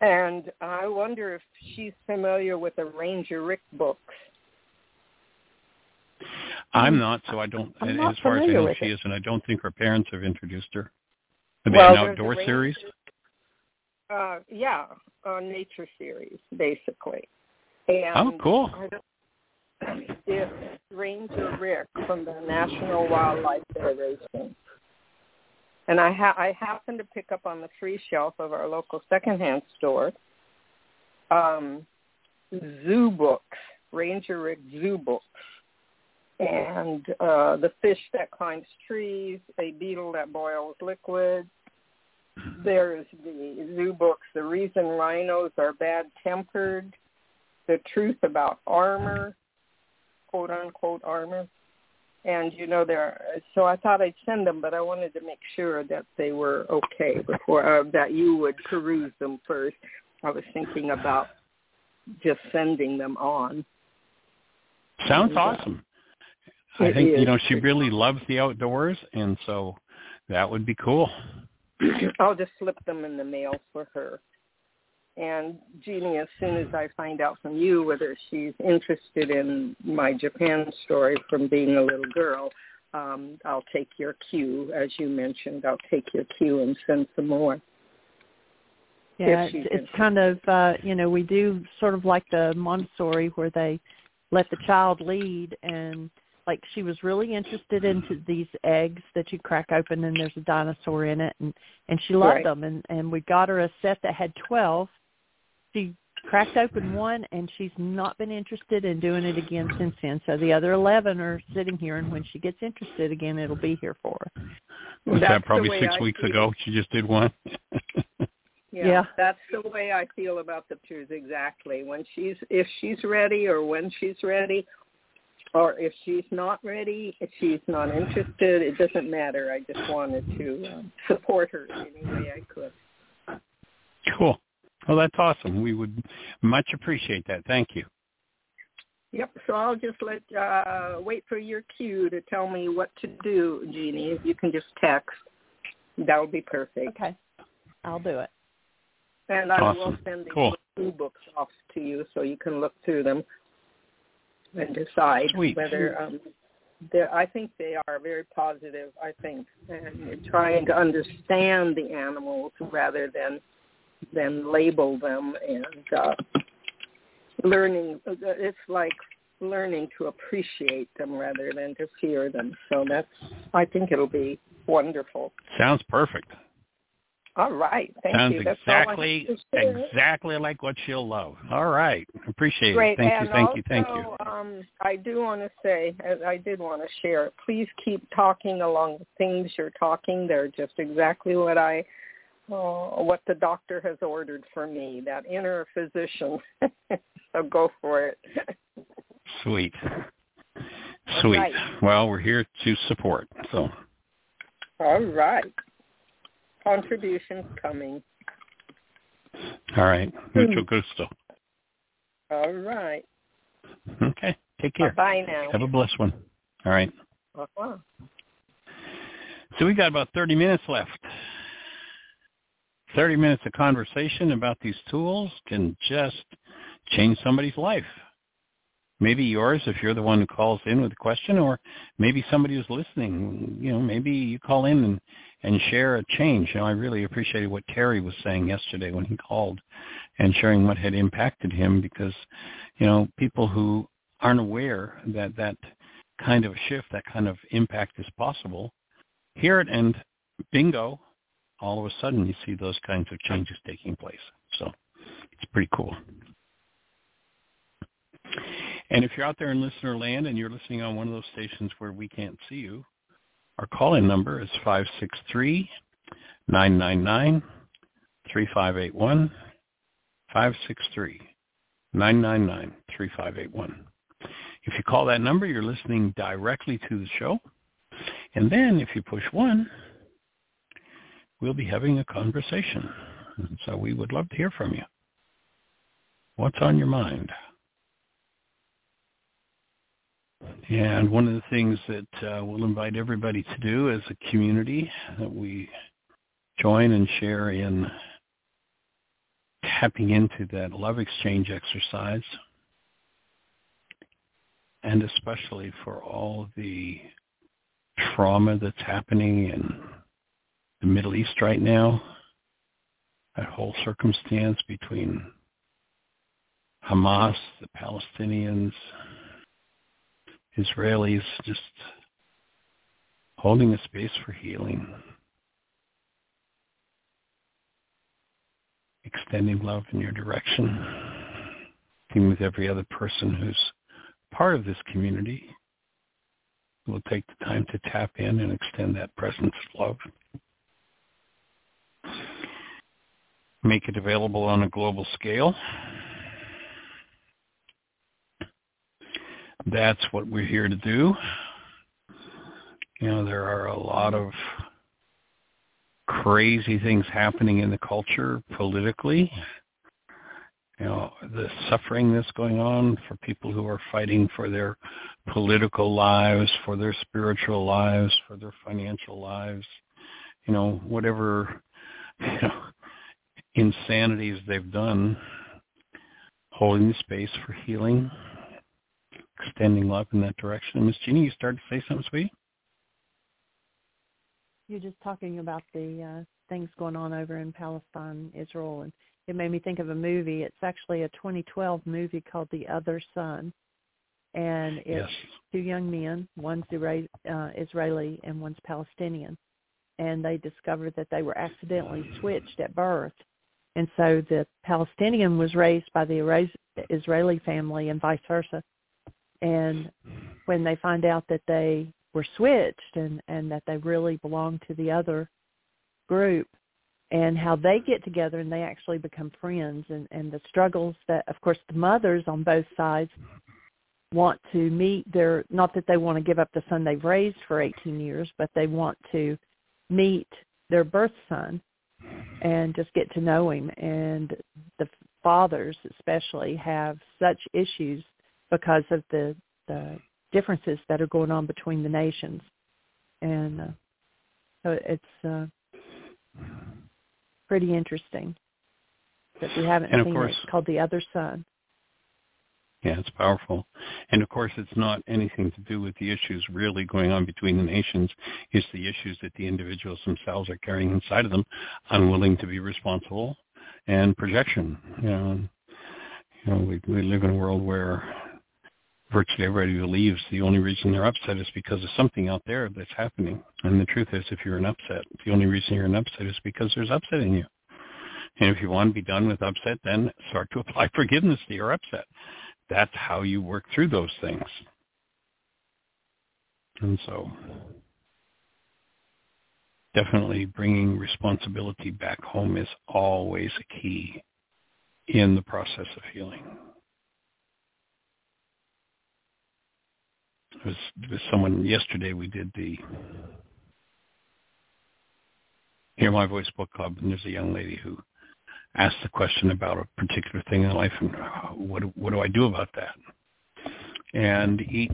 And I wonder if she's familiar with the Ranger Rick books. I'm not, so I don't. I'm as far as I know, she is, and I don't think her parents have introduced her. Are well, they an outdoor series? Uh, yeah, a nature series, basically. And oh, cool. It's Ranger Rick from the National Wildlife Federation. And I, ha- I happened to pick up on the free shelf of our local secondhand store um, zoo books, Ranger Rick zoo books and uh, the fish that climbs trees, a beetle that boils liquid. There's the zoo books, The Reason Rhinos Are Bad-Tempered, The Truth About Armor, quote unquote armor. And you know there, so I thought I'd send them, but I wanted to make sure that they were okay before uh, that you would peruse them first. I was thinking about just sending them on. Sounds awesome. I think you know she really loves the outdoors, and so that would be cool. [clears throat] I'll just slip them in the mail for her. And Jeanie, as soon as I find out from you whether she's interested in my Japan story from being a little girl, um, I'll take your cue, as you mentioned. I'll take your cue and send some more. Yeah, it's, it's kind of uh, you know we do sort of like the Montessori where they let the child lead and like she was really interested into these eggs that you crack open and there's a dinosaur in it and and she loved Right. them and and we got her a set that had 12 she cracked open one and she's not been interested in doing it again since then so the other 11 are sitting here and when she gets interested again it'll be here for her Was That's that probably six I weeks feel. ago? She just did one. [laughs] Yeah, Yeah. that's the way I feel about the pictures exactly. When she's if she's ready or when she's ready or if she's not ready, if she's not interested, it doesn't matter. I just wanted to um, support her in any way I could. cool. Well, that's awesome. We would much appreciate that. Thank you. Yep. So I'll just let uh wait for your cue to tell me what to do, Jeanie. If you can just text, that would be perfect. okay i'll do it And I will Awesome. send the Cool. two books off to you so you can look through them and decide Sweet. whether um they're, I think they are very positive, I think, and trying to understand the animals rather than than label them and uh, learning. It's like learning to appreciate them rather than to fear them. So that's, I think it'll be wonderful. Sounds perfect. All right, thank Sounds you. That's all I have exactly exactly like what she'll love. All right. Appreciate Great. it. Thank and you. Thank also, you. Thank you. Um, I do want to say, I did want to share, please keep talking along the things you're talking. They're just exactly what I, uh, what the doctor has ordered for me. That inner physician. [laughs] so go for it. Sweet. Sweet. right. Well, we're here to support. So, All right. Contributions coming. all right. Mucho gusto. All right. Okay. Take care. Bye now. Have a blessed one. All right. Uh-huh. So we got about 30 minutes left. 30 minutes of conversation about these tools can just change somebody's life. Maybe yours if you're the one who calls in with a question or maybe somebody who's listening, you know, maybe you call in and, and share a change. You know, I really appreciated what Terry was saying yesterday when he called and sharing what had impacted him because, you know, people who aren't aware that that kind of shift, that kind of impact is possible, hear it and bingo, all of a sudden hmm. you see those kinds of changes taking place. So it's pretty cool. And if you're out there in listener land and you're listening on one of those stations where we can't see you, our call-in number is 563 999 3581 563 999 3581. If you call that number, you're listening directly to the show. And then if you push one, we'll be having a conversation. So we would love to hear from you. What's on your mind? And one of the things that uh, we'll invite everybody to do as a community that we join and share in tapping into that love exchange exercise, and especially for all the trauma that's happening in the Middle East right now, that whole circumstance between Hamas, the Palestinians, Israelis, just holding a space for healing. Extending love in your direction. Being with every other person who's part of this community. We'll take the time to tap in and extend that presence of love. Make it available on a global scale. That's what we're here to do. You know, there are a lot of crazy things happening in the culture politically. You know, the suffering that's going on for people who are fighting for their political lives, for their spiritual lives, for their financial lives, you know, whatever [laughs] you know, insanities they've done, holding the space for healing, extending love in that direction. Miss Jeanie, you started to say something, sweetie? You're just talking about the uh, things going on over in Palestine, Israel, and it made me think of a movie. It's actually a 2012 movie called The Other Son, and it's yes. two young men. One's uh, Israeli and one's Palestinian, and they discovered that they were accidentally switched at birth, and so the Palestinian was raised by the Israeli family and vice versa. And when they find out that they were switched and and that they really belong to the other group, and how they get together and they actually become friends and, and the struggles that of course the mothers on both sides want to meet their not that they want to give up the son they've raised for 18 years but they want to meet their birth son and just get to know him and the fathers especially have such issues because of the the differences that are going on between the nations and uh, so it's uh pretty interesting that we haven't and seen course, it. It's called The Other Son. Yeah, it's powerful. And of course, it's not anything to do with the issues really going on between the nations. It's the issues that the individuals themselves are carrying inside of them, unwilling to be responsible, and projection. You know, you know we, we live in a world where virtually everybody leaves, the only reason they're upset is because of something out there that's happening. And the truth is, if you're an upset, the only reason you're an upset is because there's upset in you. And if you want to be done with upset, then start to [laughs] apply forgiveness to your upset. That's how you work through those things. And so definitely bringing responsibility back home is always a key in the process of healing. It was, was someone yesterday we did the Hear My Voice book club, and there's a young lady who asked the question about a particular thing in life, and uh, what what do I do about that? And each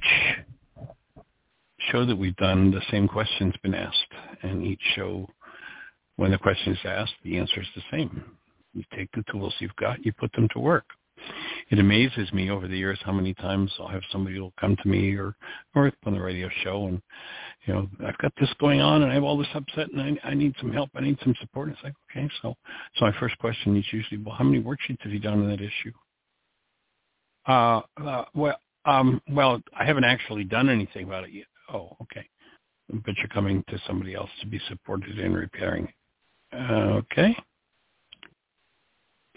show that we've done, the same question's been asked, and each show, when the question is asked, the answer is the same. You take the tools you've got, you put them to work it amazes me over the years how many times I'll have somebody who'll come to me or or on the radio show and you know I've got this going on and I have all this upset and I, I need some help I need some support. And it's like okay, so so my first question is usually well how many worksheets have you done on that issue? Uh, uh well um well I haven't actually done anything about it yet. Oh okay, but you're coming to somebody else to be supported in repairing. Uh, okay.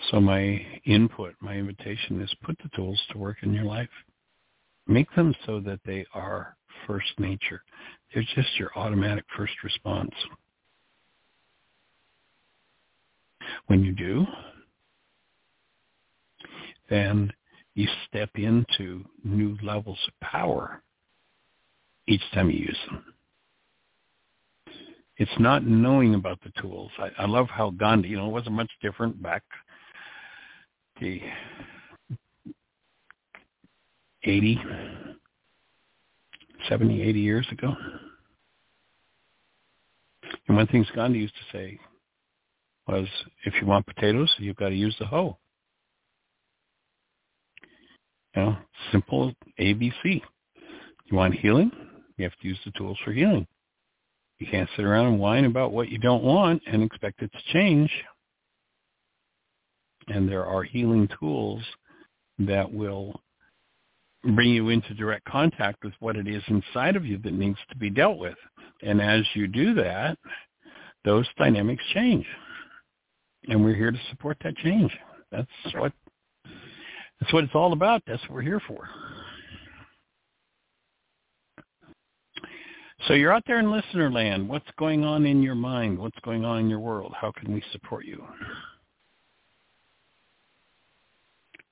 So my input, my invitation is put the tools to work in your life. Make them so that they are first nature. They're just your automatic first response. When you do, then you step into new levels of power each time you use them. It's not knowing about the tools. I, I love how Gandhi, you know, it wasn't much different back the 80, 70, 80 years ago. And one thing Gandhi used to say was, if you want potatoes, you've got to use the hoe. You know, simple ABC. You want healing? You have to use the tools for healing. You can't sit around and whine about what you don't want and expect it to change. And there are healing tools that will bring you into direct contact with what it is inside of you that needs to be dealt with. And as you do that, those dynamics change. And we're here to support that change. That's what that's what it's all about. That's what we're here for. So you're out there in listener land. What's going on in your mind? What's going on in your world? How can we support you?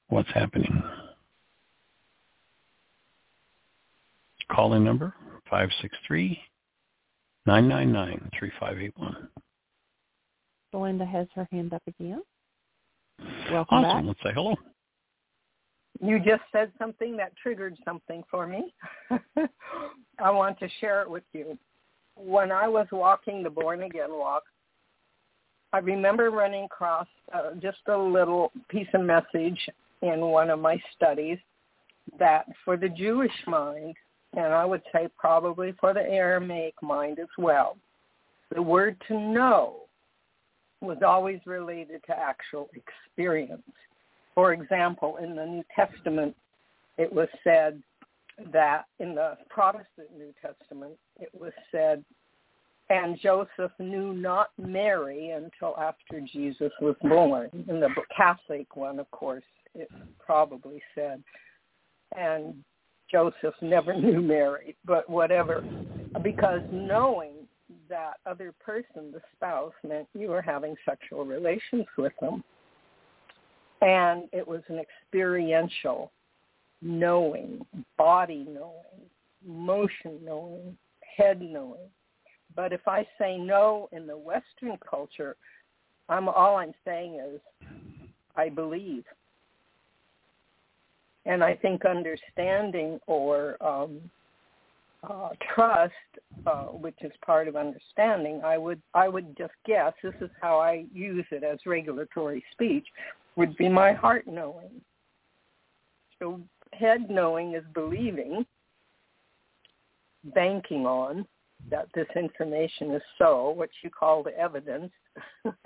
What's happening? Call in number 563-999-3581. Belinda has her hand up again. Welcome awesome. back. Let's say hello. You just said something that triggered something for me. [laughs] I want to share it with you. When I was walking the born again walk, I remember running across uh, just a little piece of message in one of my studies that for the Jewish mind, and I would say probably for the Aramaic mind as well, the word to know was always related to actual experience. For example, in the New Testament, it was said that in the Protestant New Testament, it was said, and Joseph knew not Mary until after Jesus was born. In the Catholic one, of course, it probably said, and Joseph never [laughs] knew Mary, but whatever, because knowing that other person, the spouse, meant you were having sexual relations with them and it was an experiential knowing, body knowing, motion knowing, head knowing. But if I say no in the Western culture, I'm all I'm saying is I believe. And I think understanding or um, uh, trust, uh, which is part of understanding, I would I would just guess this is how I use it as regulatory speech would be my heart knowing. So head knowing is believing, banking on that this information is so, what you call the evidence. [laughs]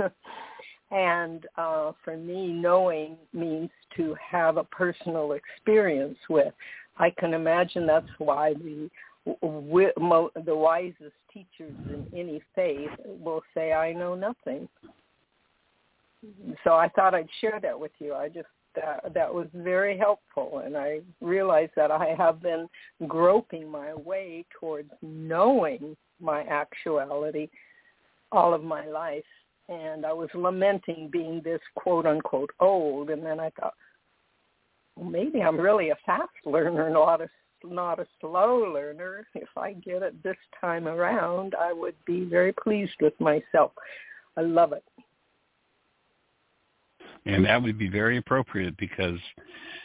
and uh, for me, knowing means to have a personal experience with. I can imagine that's why the the wisest teachers in any faith will say, "I know nothing." so I thought I'd share that with you. I just that that was very helpful, and I realized that I have been groping my way towards knowing my actuality all of my life, and I was lamenting being this quote unquote old, and then I thought, well, maybe I'm really a fast learner, not a not a slow learner. If I get it this time around, I would be very pleased with myself. I love it and that would be very appropriate because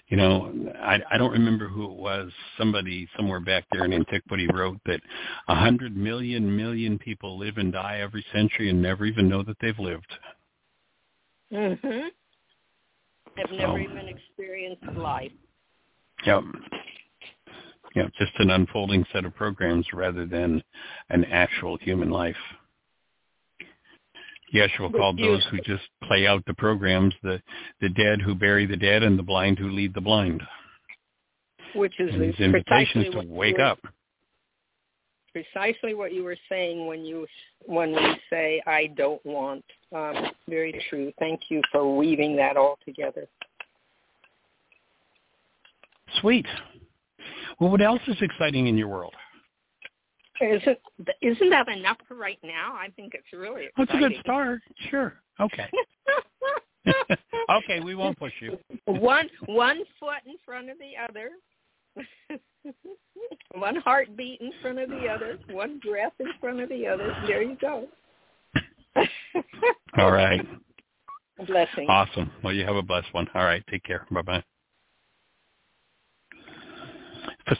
you know i i don't remember who it was somebody somewhere back there in antiquity wrote that a hundred million million people live and die every century and never even know that they've lived. Mhm have so, never even experienced life. Yep. Yeah, just an unfolding set of programs rather than an actual human life. Yeshua called those who just play out the programs the the dead who bury the dead and the blind who lead the blind. Which is and his invitation is to wake up. Precisely what you were saying when you when we say I don't want Um, very true. Thank you for weaving that all together. Sweet. Well, what else is exciting in your world? Is it, isn't that enough for right now? I think it's really exciting. It's a good start. Sure. Okay. [laughs] [laughs] okay, we won't push you. [laughs] one one foot in front of the other. one heartbeat in front of the other. One breath in front of the other. There you go. All right. Blessing. Awesome. Well, you have a blessed one. All right. Take care. Bye-bye.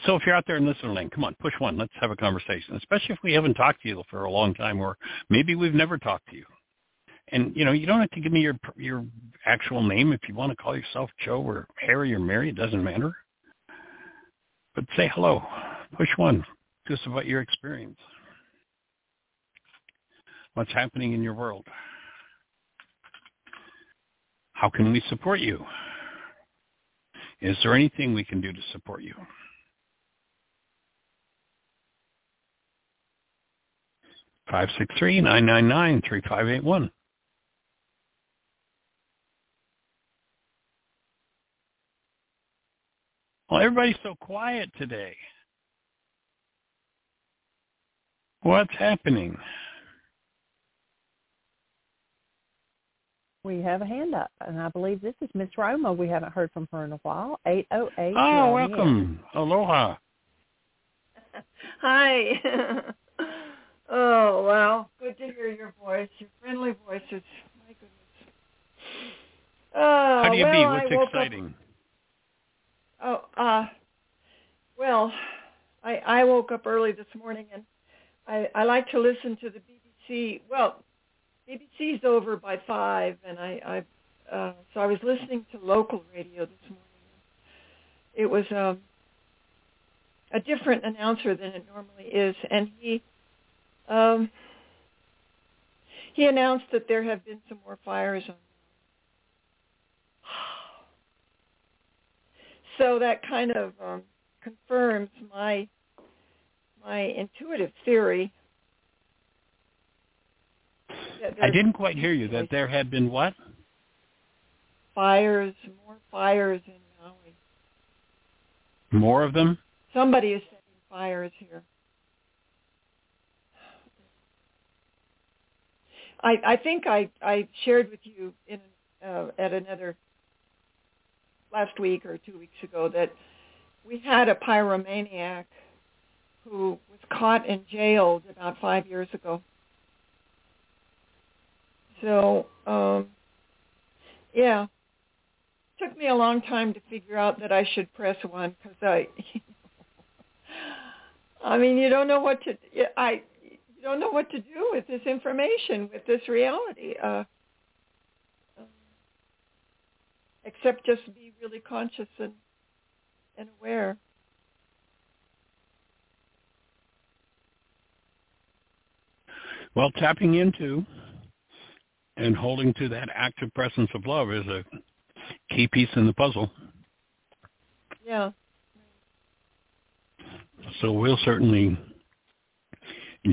So if you're out there and listening, come on, push one. Let's have a conversation, especially if we haven't talked to you for a long time or maybe we've never talked to you. And, you know, you don't have to give me your your actual name. If you want to call yourself Joe or Harry or Mary, it doesn't matter. But say hello. Push one. Just about your experience. What's happening in your world? How can we support you? Is there anything we can do to support you? 563-999-3581. Well, everybody's so quiet today. What's happening? We have a hand up, and I believe this is Miss Roma. We haven't heard from her in a while. 808. Oh, ah, welcome. Aloha. [laughs] Hi. [laughs] oh, well, good to hear your voice, your friendly voice. voices. My goodness. Oh, How do you well, be? I What's woke exciting? Up, oh, uh, well, I I woke up early this morning and I I like to listen to the BBC. Well, BBC's over by five, and I I uh, so I was listening to local radio this morning. It was um, a different announcer than it normally is, and he um, he announced that there have been some more fires on. [sighs] So that kind of um, confirms my my intuitive theory. I didn't quite hear you. That there had been what? fires, more fires in Maui. More of them? Somebody is setting fires here. I, I think I, I shared with you in uh, at another last week or two weeks ago that we had a pyromaniac who was caught and jailed about five years ago. So, um, yeah, took me a long time to figure out that I should press one because I, [laughs] I mean, you don't know what to, I, you don't know what to do with this information, with this reality, uh, except just be really conscious and and aware. Well, tapping into and holding to that active presence of love is a key piece in the puzzle. Yeah. So we'll certainly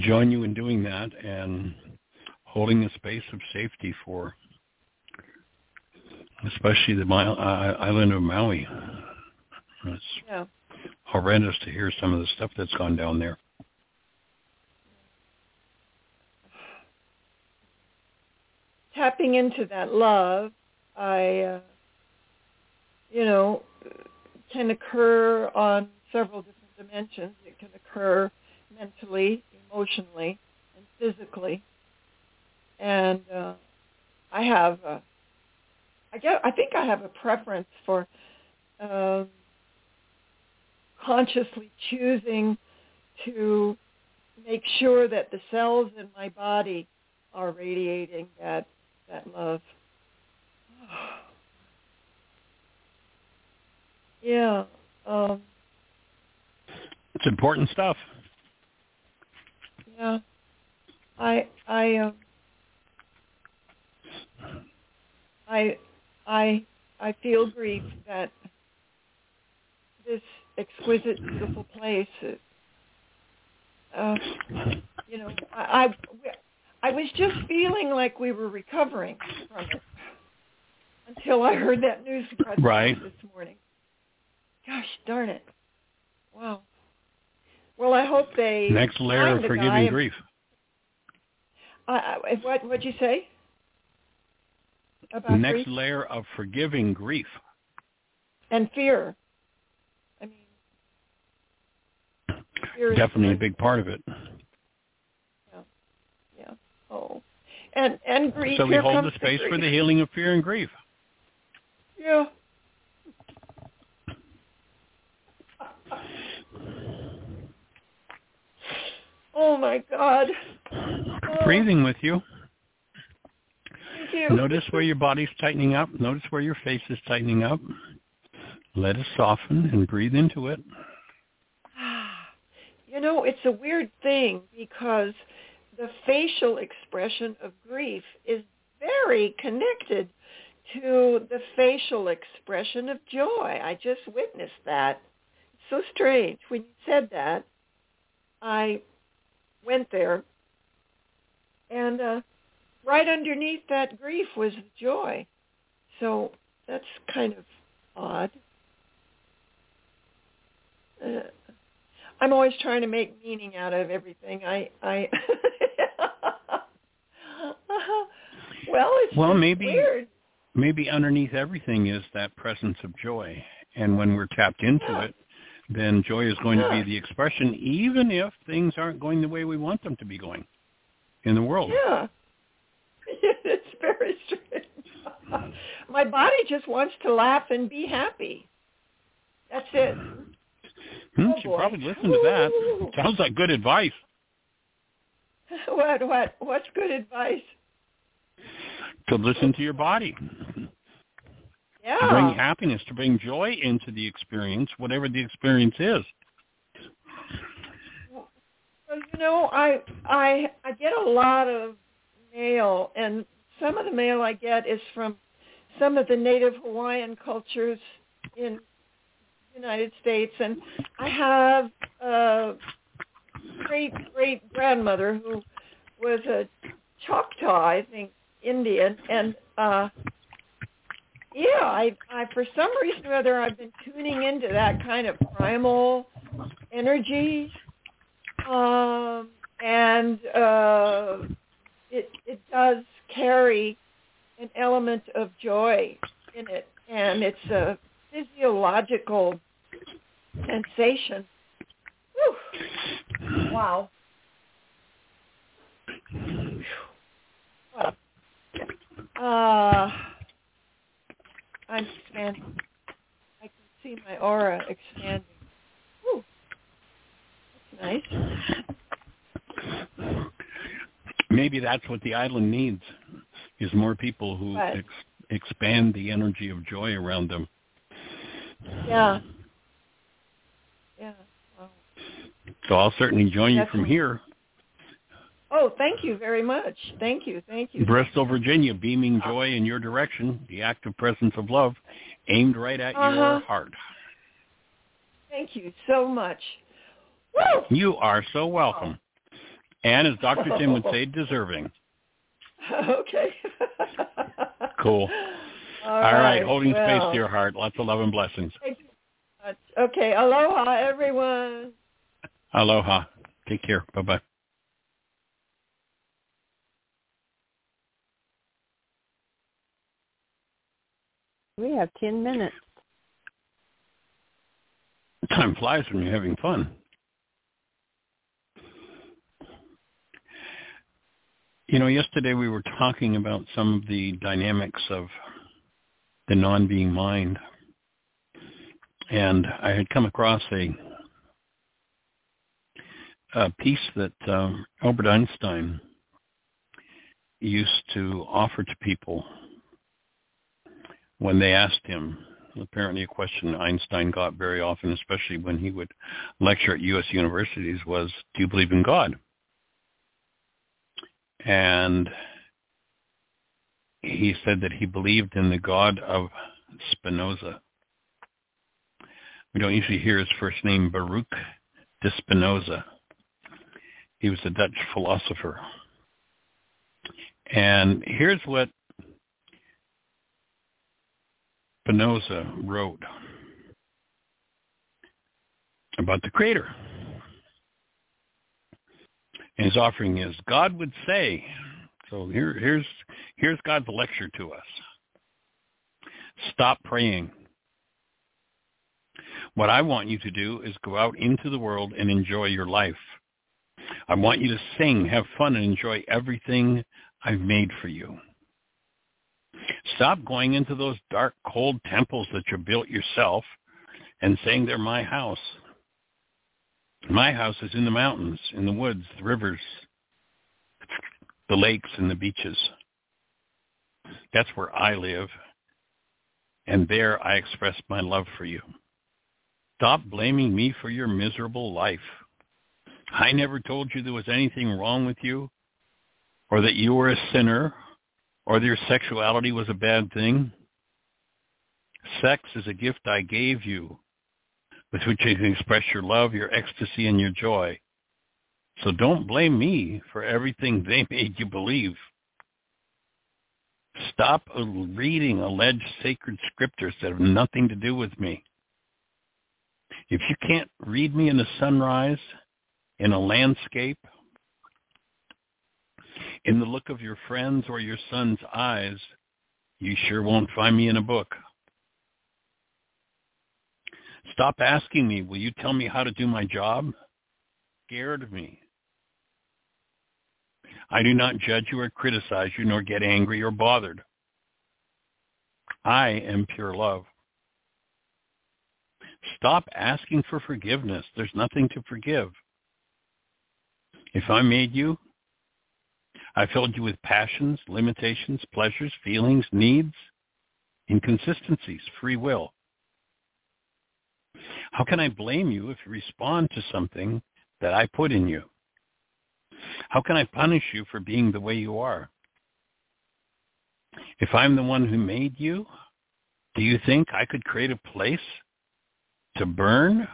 join you in doing that and holding a space of safety for especially the island of Maui. It's Yeah. horrendous to hear some of the stuff that's gone down there. Tapping into that love, I, uh, you know, can occur on several different dimensions. It can occur mentally, emotionally, and physically. And uh, I have, a, I get, I think I have a preference for um, consciously choosing to make sure that the cells in my body are radiating that that love. [sighs] Yeah. Um, It's important stuff. Yeah. I I um I I I feel grief that this exquisite, beautiful place. Uh, you know, I, I I was just feeling like we were recovering from it until I heard that news right. this morning. Gosh darn it! Wow. Well, I hope they next layer of forgiving grief. Uh, what what'd you say? About next grief? layer of forgiving grief and fear. I mean, fear definitely a big part of it. Yeah, yeah. Oh, and and grief. So we hold the space the for the healing of fear and grief. Yeah. Oh my God. Oh. Breathing with you. Thank you. Notice where your body's tightening up. Notice where your face is tightening up. Let it soften and breathe into it. [sighs] You know, it's a weird thing because the facial expression of grief is very connected to the facial expression of joy. I just witnessed that. It's so strange. When you said that, I went there, and uh, right underneath that grief was the joy. So that's kind of odd. Uh, I'm always trying to make meaning out of everything. I, I. [laughs] well, it's well, maybe weird. maybe underneath everything is that presence of joy, and when we're tapped into yeah. it, then joy is going yeah. to be the expression, even if things aren't going the way we want them to be going in the world. Yeah, [laughs] it's very strange. My body just wants to laugh and be happy. That's it. Hmm, oh, should boy. probably listen to that. Sounds like good advice. [laughs] What? What? What's good advice? To listen to your body. Yeah. To bring happiness, to bring joy into the experience, whatever the experience is. Well, you know, I I I get a lot of mail, and some of the mail I get is from some of the Native Hawaiian cultures in the United States, and I have a great great grandmother who was a Choctaw, I think, Indian, and uh yeah, I I for some reason or other I've been tuning into that kind of primal energy. Um and uh it it does carry an element of joy in it and it's a physiological sensation. Whew. Wow. Uh, I'm expanding. I can see my aura expanding. Whew. That's nice. Maybe that's what the island needs, is more people who ex- expand the energy of joy around them. Yeah. Yeah. Wow. So I'll certainly join you from here, Oh, thank you very much. Thank you. Thank you. Bristol, Virginia, beaming joy in your direction, the active presence of love aimed right at Uh-huh. your heart. Thank you so much. Woo! You are so welcome. And as Dr. Tim would say, [laughs] deserving. okay. Cool. [laughs] All All right, holding well, space to your heart. Lots of love and blessings. Thank you so much. Okay. Aloha, everyone. Aloha. Take care. Bye-bye. We have 10 minutes. Time flies when you're having fun. You know, yesterday we were talking about some of the dynamics of the non-being mind. And I had come across a, a piece that um, Albert Einstein used to offer to people when they asked him, apparently a question Einstein got very often, especially when he would lecture at U.S. universities, was, do you believe in God? And he said that he believed in the God of Spinoza. We don't usually hear his first name, Baruch de Spinoza. He was a Dutch philosopher. And here's what Spinoza wrote about the Creator. And his offering is, God would say, so here, here's, here's God's lecture to us. Stop praying. What I want you to do is go out into the world and enjoy your life. I want you to sing, have fun, and enjoy everything I've made for you. Stop going into those dark, cold temples that you built yourself and saying they're my house. My house is in the mountains, in the woods, the rivers, the lakes, and the beaches. That's where I live, and there I express my love for you. Stop blaming me for your miserable life. I never told you there was anything wrong with you, or that you were a sinner, or their sexuality was a bad thing. Sex is a gift I gave you with which you can express your love, your ecstasy, and your joy. So don't blame me for everything they [laughs] made you believe. Stop reading alleged sacred scriptures that have nothing to do with me. If you can't read me in the sunrise, in a landscape, in the look of your friends or your son's eyes, you sure won't find me in a book. Stop asking me, will you tell me how to do my job? Scared of me. I do not judge you or criticize you, nor get angry or bothered. I am pure love. Stop asking for forgiveness. There's nothing to forgive. If I made you, I filled you with passions, limitations, pleasures, feelings, needs, inconsistencies, free will. How can I blame you if you respond to something that I put in you? How can I punish you for being the way you are? If I'm the one who made you, do you think I could create a place to burn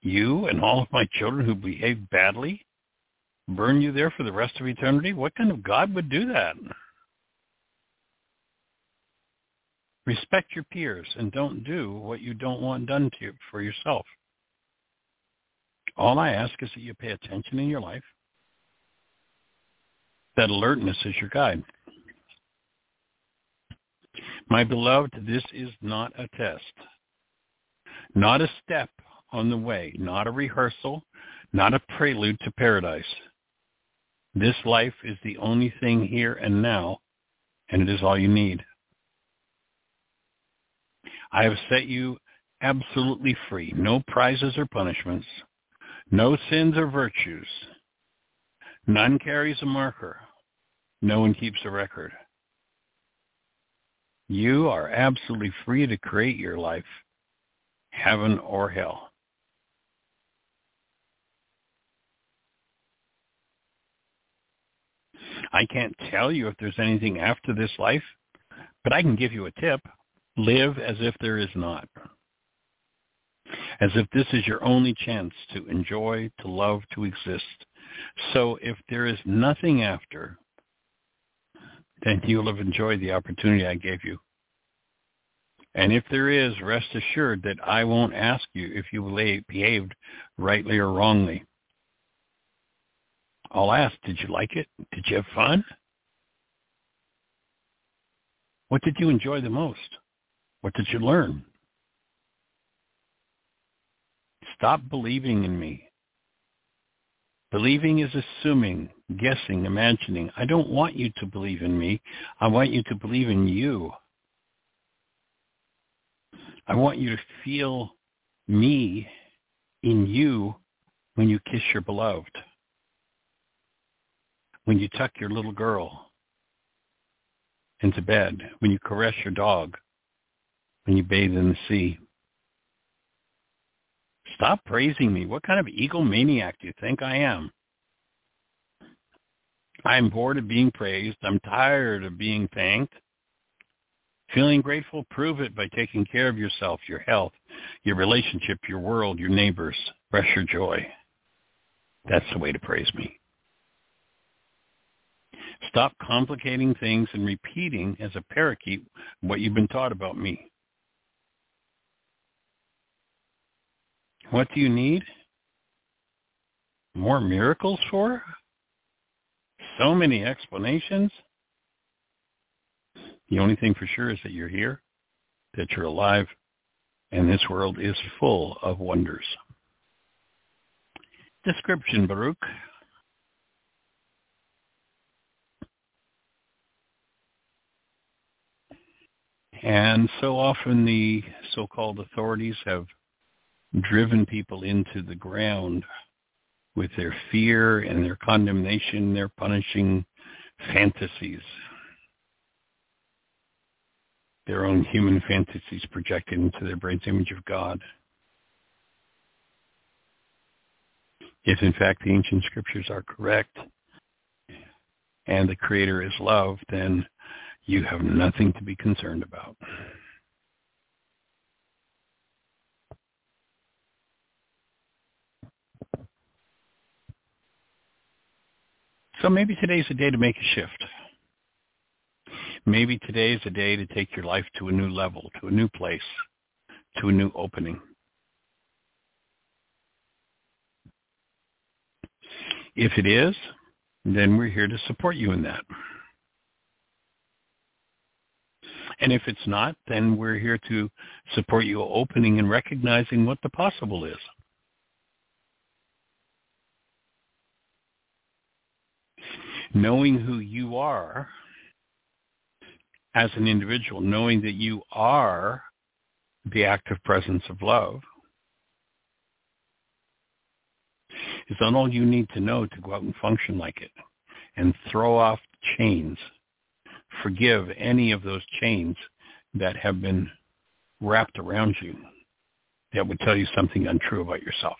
you and all of my children who behave badly? Burn you there for the rest of eternity? What kind of God would do that? Respect your peers and don't do what you don't want done to you for yourself. All I ask is that you pay attention in your life. That alertness is your guide. My beloved, this is not a test, not a step on the way, not a rehearsal, not a prelude to paradise. This life is the only thing here and now, and it is all you need. I have set you absolutely free. No prizes or punishments. No sins or virtues. None carries a marker. No one keeps a record. You are absolutely free to create your life, heaven or hell. I can't tell you if there's anything after this life, but I can give you a tip. Live as if there is not. As if this is your only chance to enjoy, to love, to exist. So if there is nothing after, then you'll have enjoyed the opportunity I gave you. And if there is, rest assured that I won't ask you if you behaved rightly or wrongly. I'll ask, did you like it? Did you have fun? What did you enjoy the most? What did you learn? Stop believing in me. Believing is assuming, guessing, imagining. I don't want you to believe in me. I want you to believe in you. I want you to feel me in you when you kiss your beloved, when you tuck your little girl into bed, when you caress your dog, when you bathe in the sea. Stop praising me. What kind of egomaniac do you think I am? I'm bored of being praised. I'm tired of being thanked. Feeling grateful, prove it by taking care of yourself, your health, your relationship, your world, your neighbors. Express your joy. That's the way to praise me. Stop complicating things and repeating as a parakeet what you've been taught about me. What do you need? More miracles for? So many explanations? The only thing for sure is that you're here, that you're alive, and this world is full of wonders. Description, Baruch. And so often the so-called authorities have driven people into the ground with their fear and their condemnation, their punishing fantasies, their own human fantasies projected into their brain's image of God. If in fact the ancient scriptures are correct and the Creator is love, then you have nothing to be concerned about. So maybe today's a day to make a shift. Maybe today is a day to take your life to a new level, to a new place, to a new opening. If it is, then we're here to support you in that. And if it's not, then we're here to support you opening and recognizing what the possible is. Knowing who you are as an individual, knowing that you are the active presence of love, is not all you need to know to go out and function like it and throw off chains forgive any of those chains that have been wrapped around you that would tell you something untrue about yourself.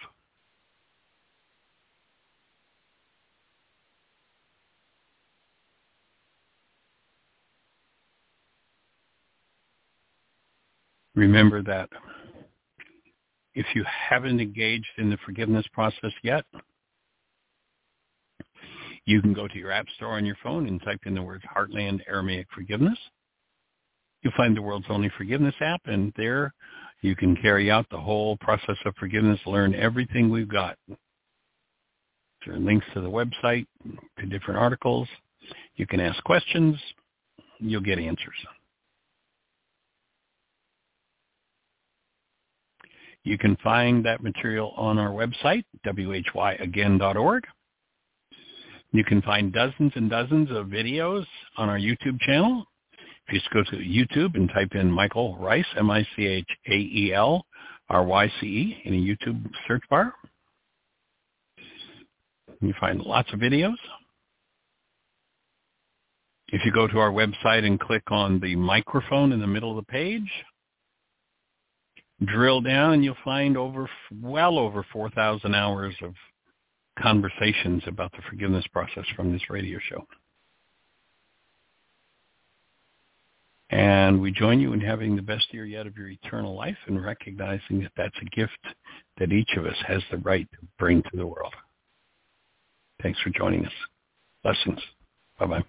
Remember that if you haven't engaged in the forgiveness process yet, you can go to your app store on your phone and type in the words Heartland Aramaic Forgiveness. You'll find the world's only forgiveness app, and there you can carry out the whole process of forgiveness, learn everything we've got. There are links to the website, to different articles. You can ask questions. You'll get answers. You can find that material on our website, whyagain.org. You can find dozens and dozens of videos on our YouTube channel. If you just go to YouTube and type in Michael Ryce, M-I-C-H-A-E-L-R-Y-C-E in a YouTube search bar, you find lots of videos. If you go to our website and click on the microphone in the middle of the page, drill down and you'll find over well over 4,000 hours of conversations about the forgiveness process from this radio show. And we join you in having the best year yet of your eternal life and recognizing that that's a gift that each of us has the right to bring to the world. Thanks for joining us. Blessings. Bye-bye.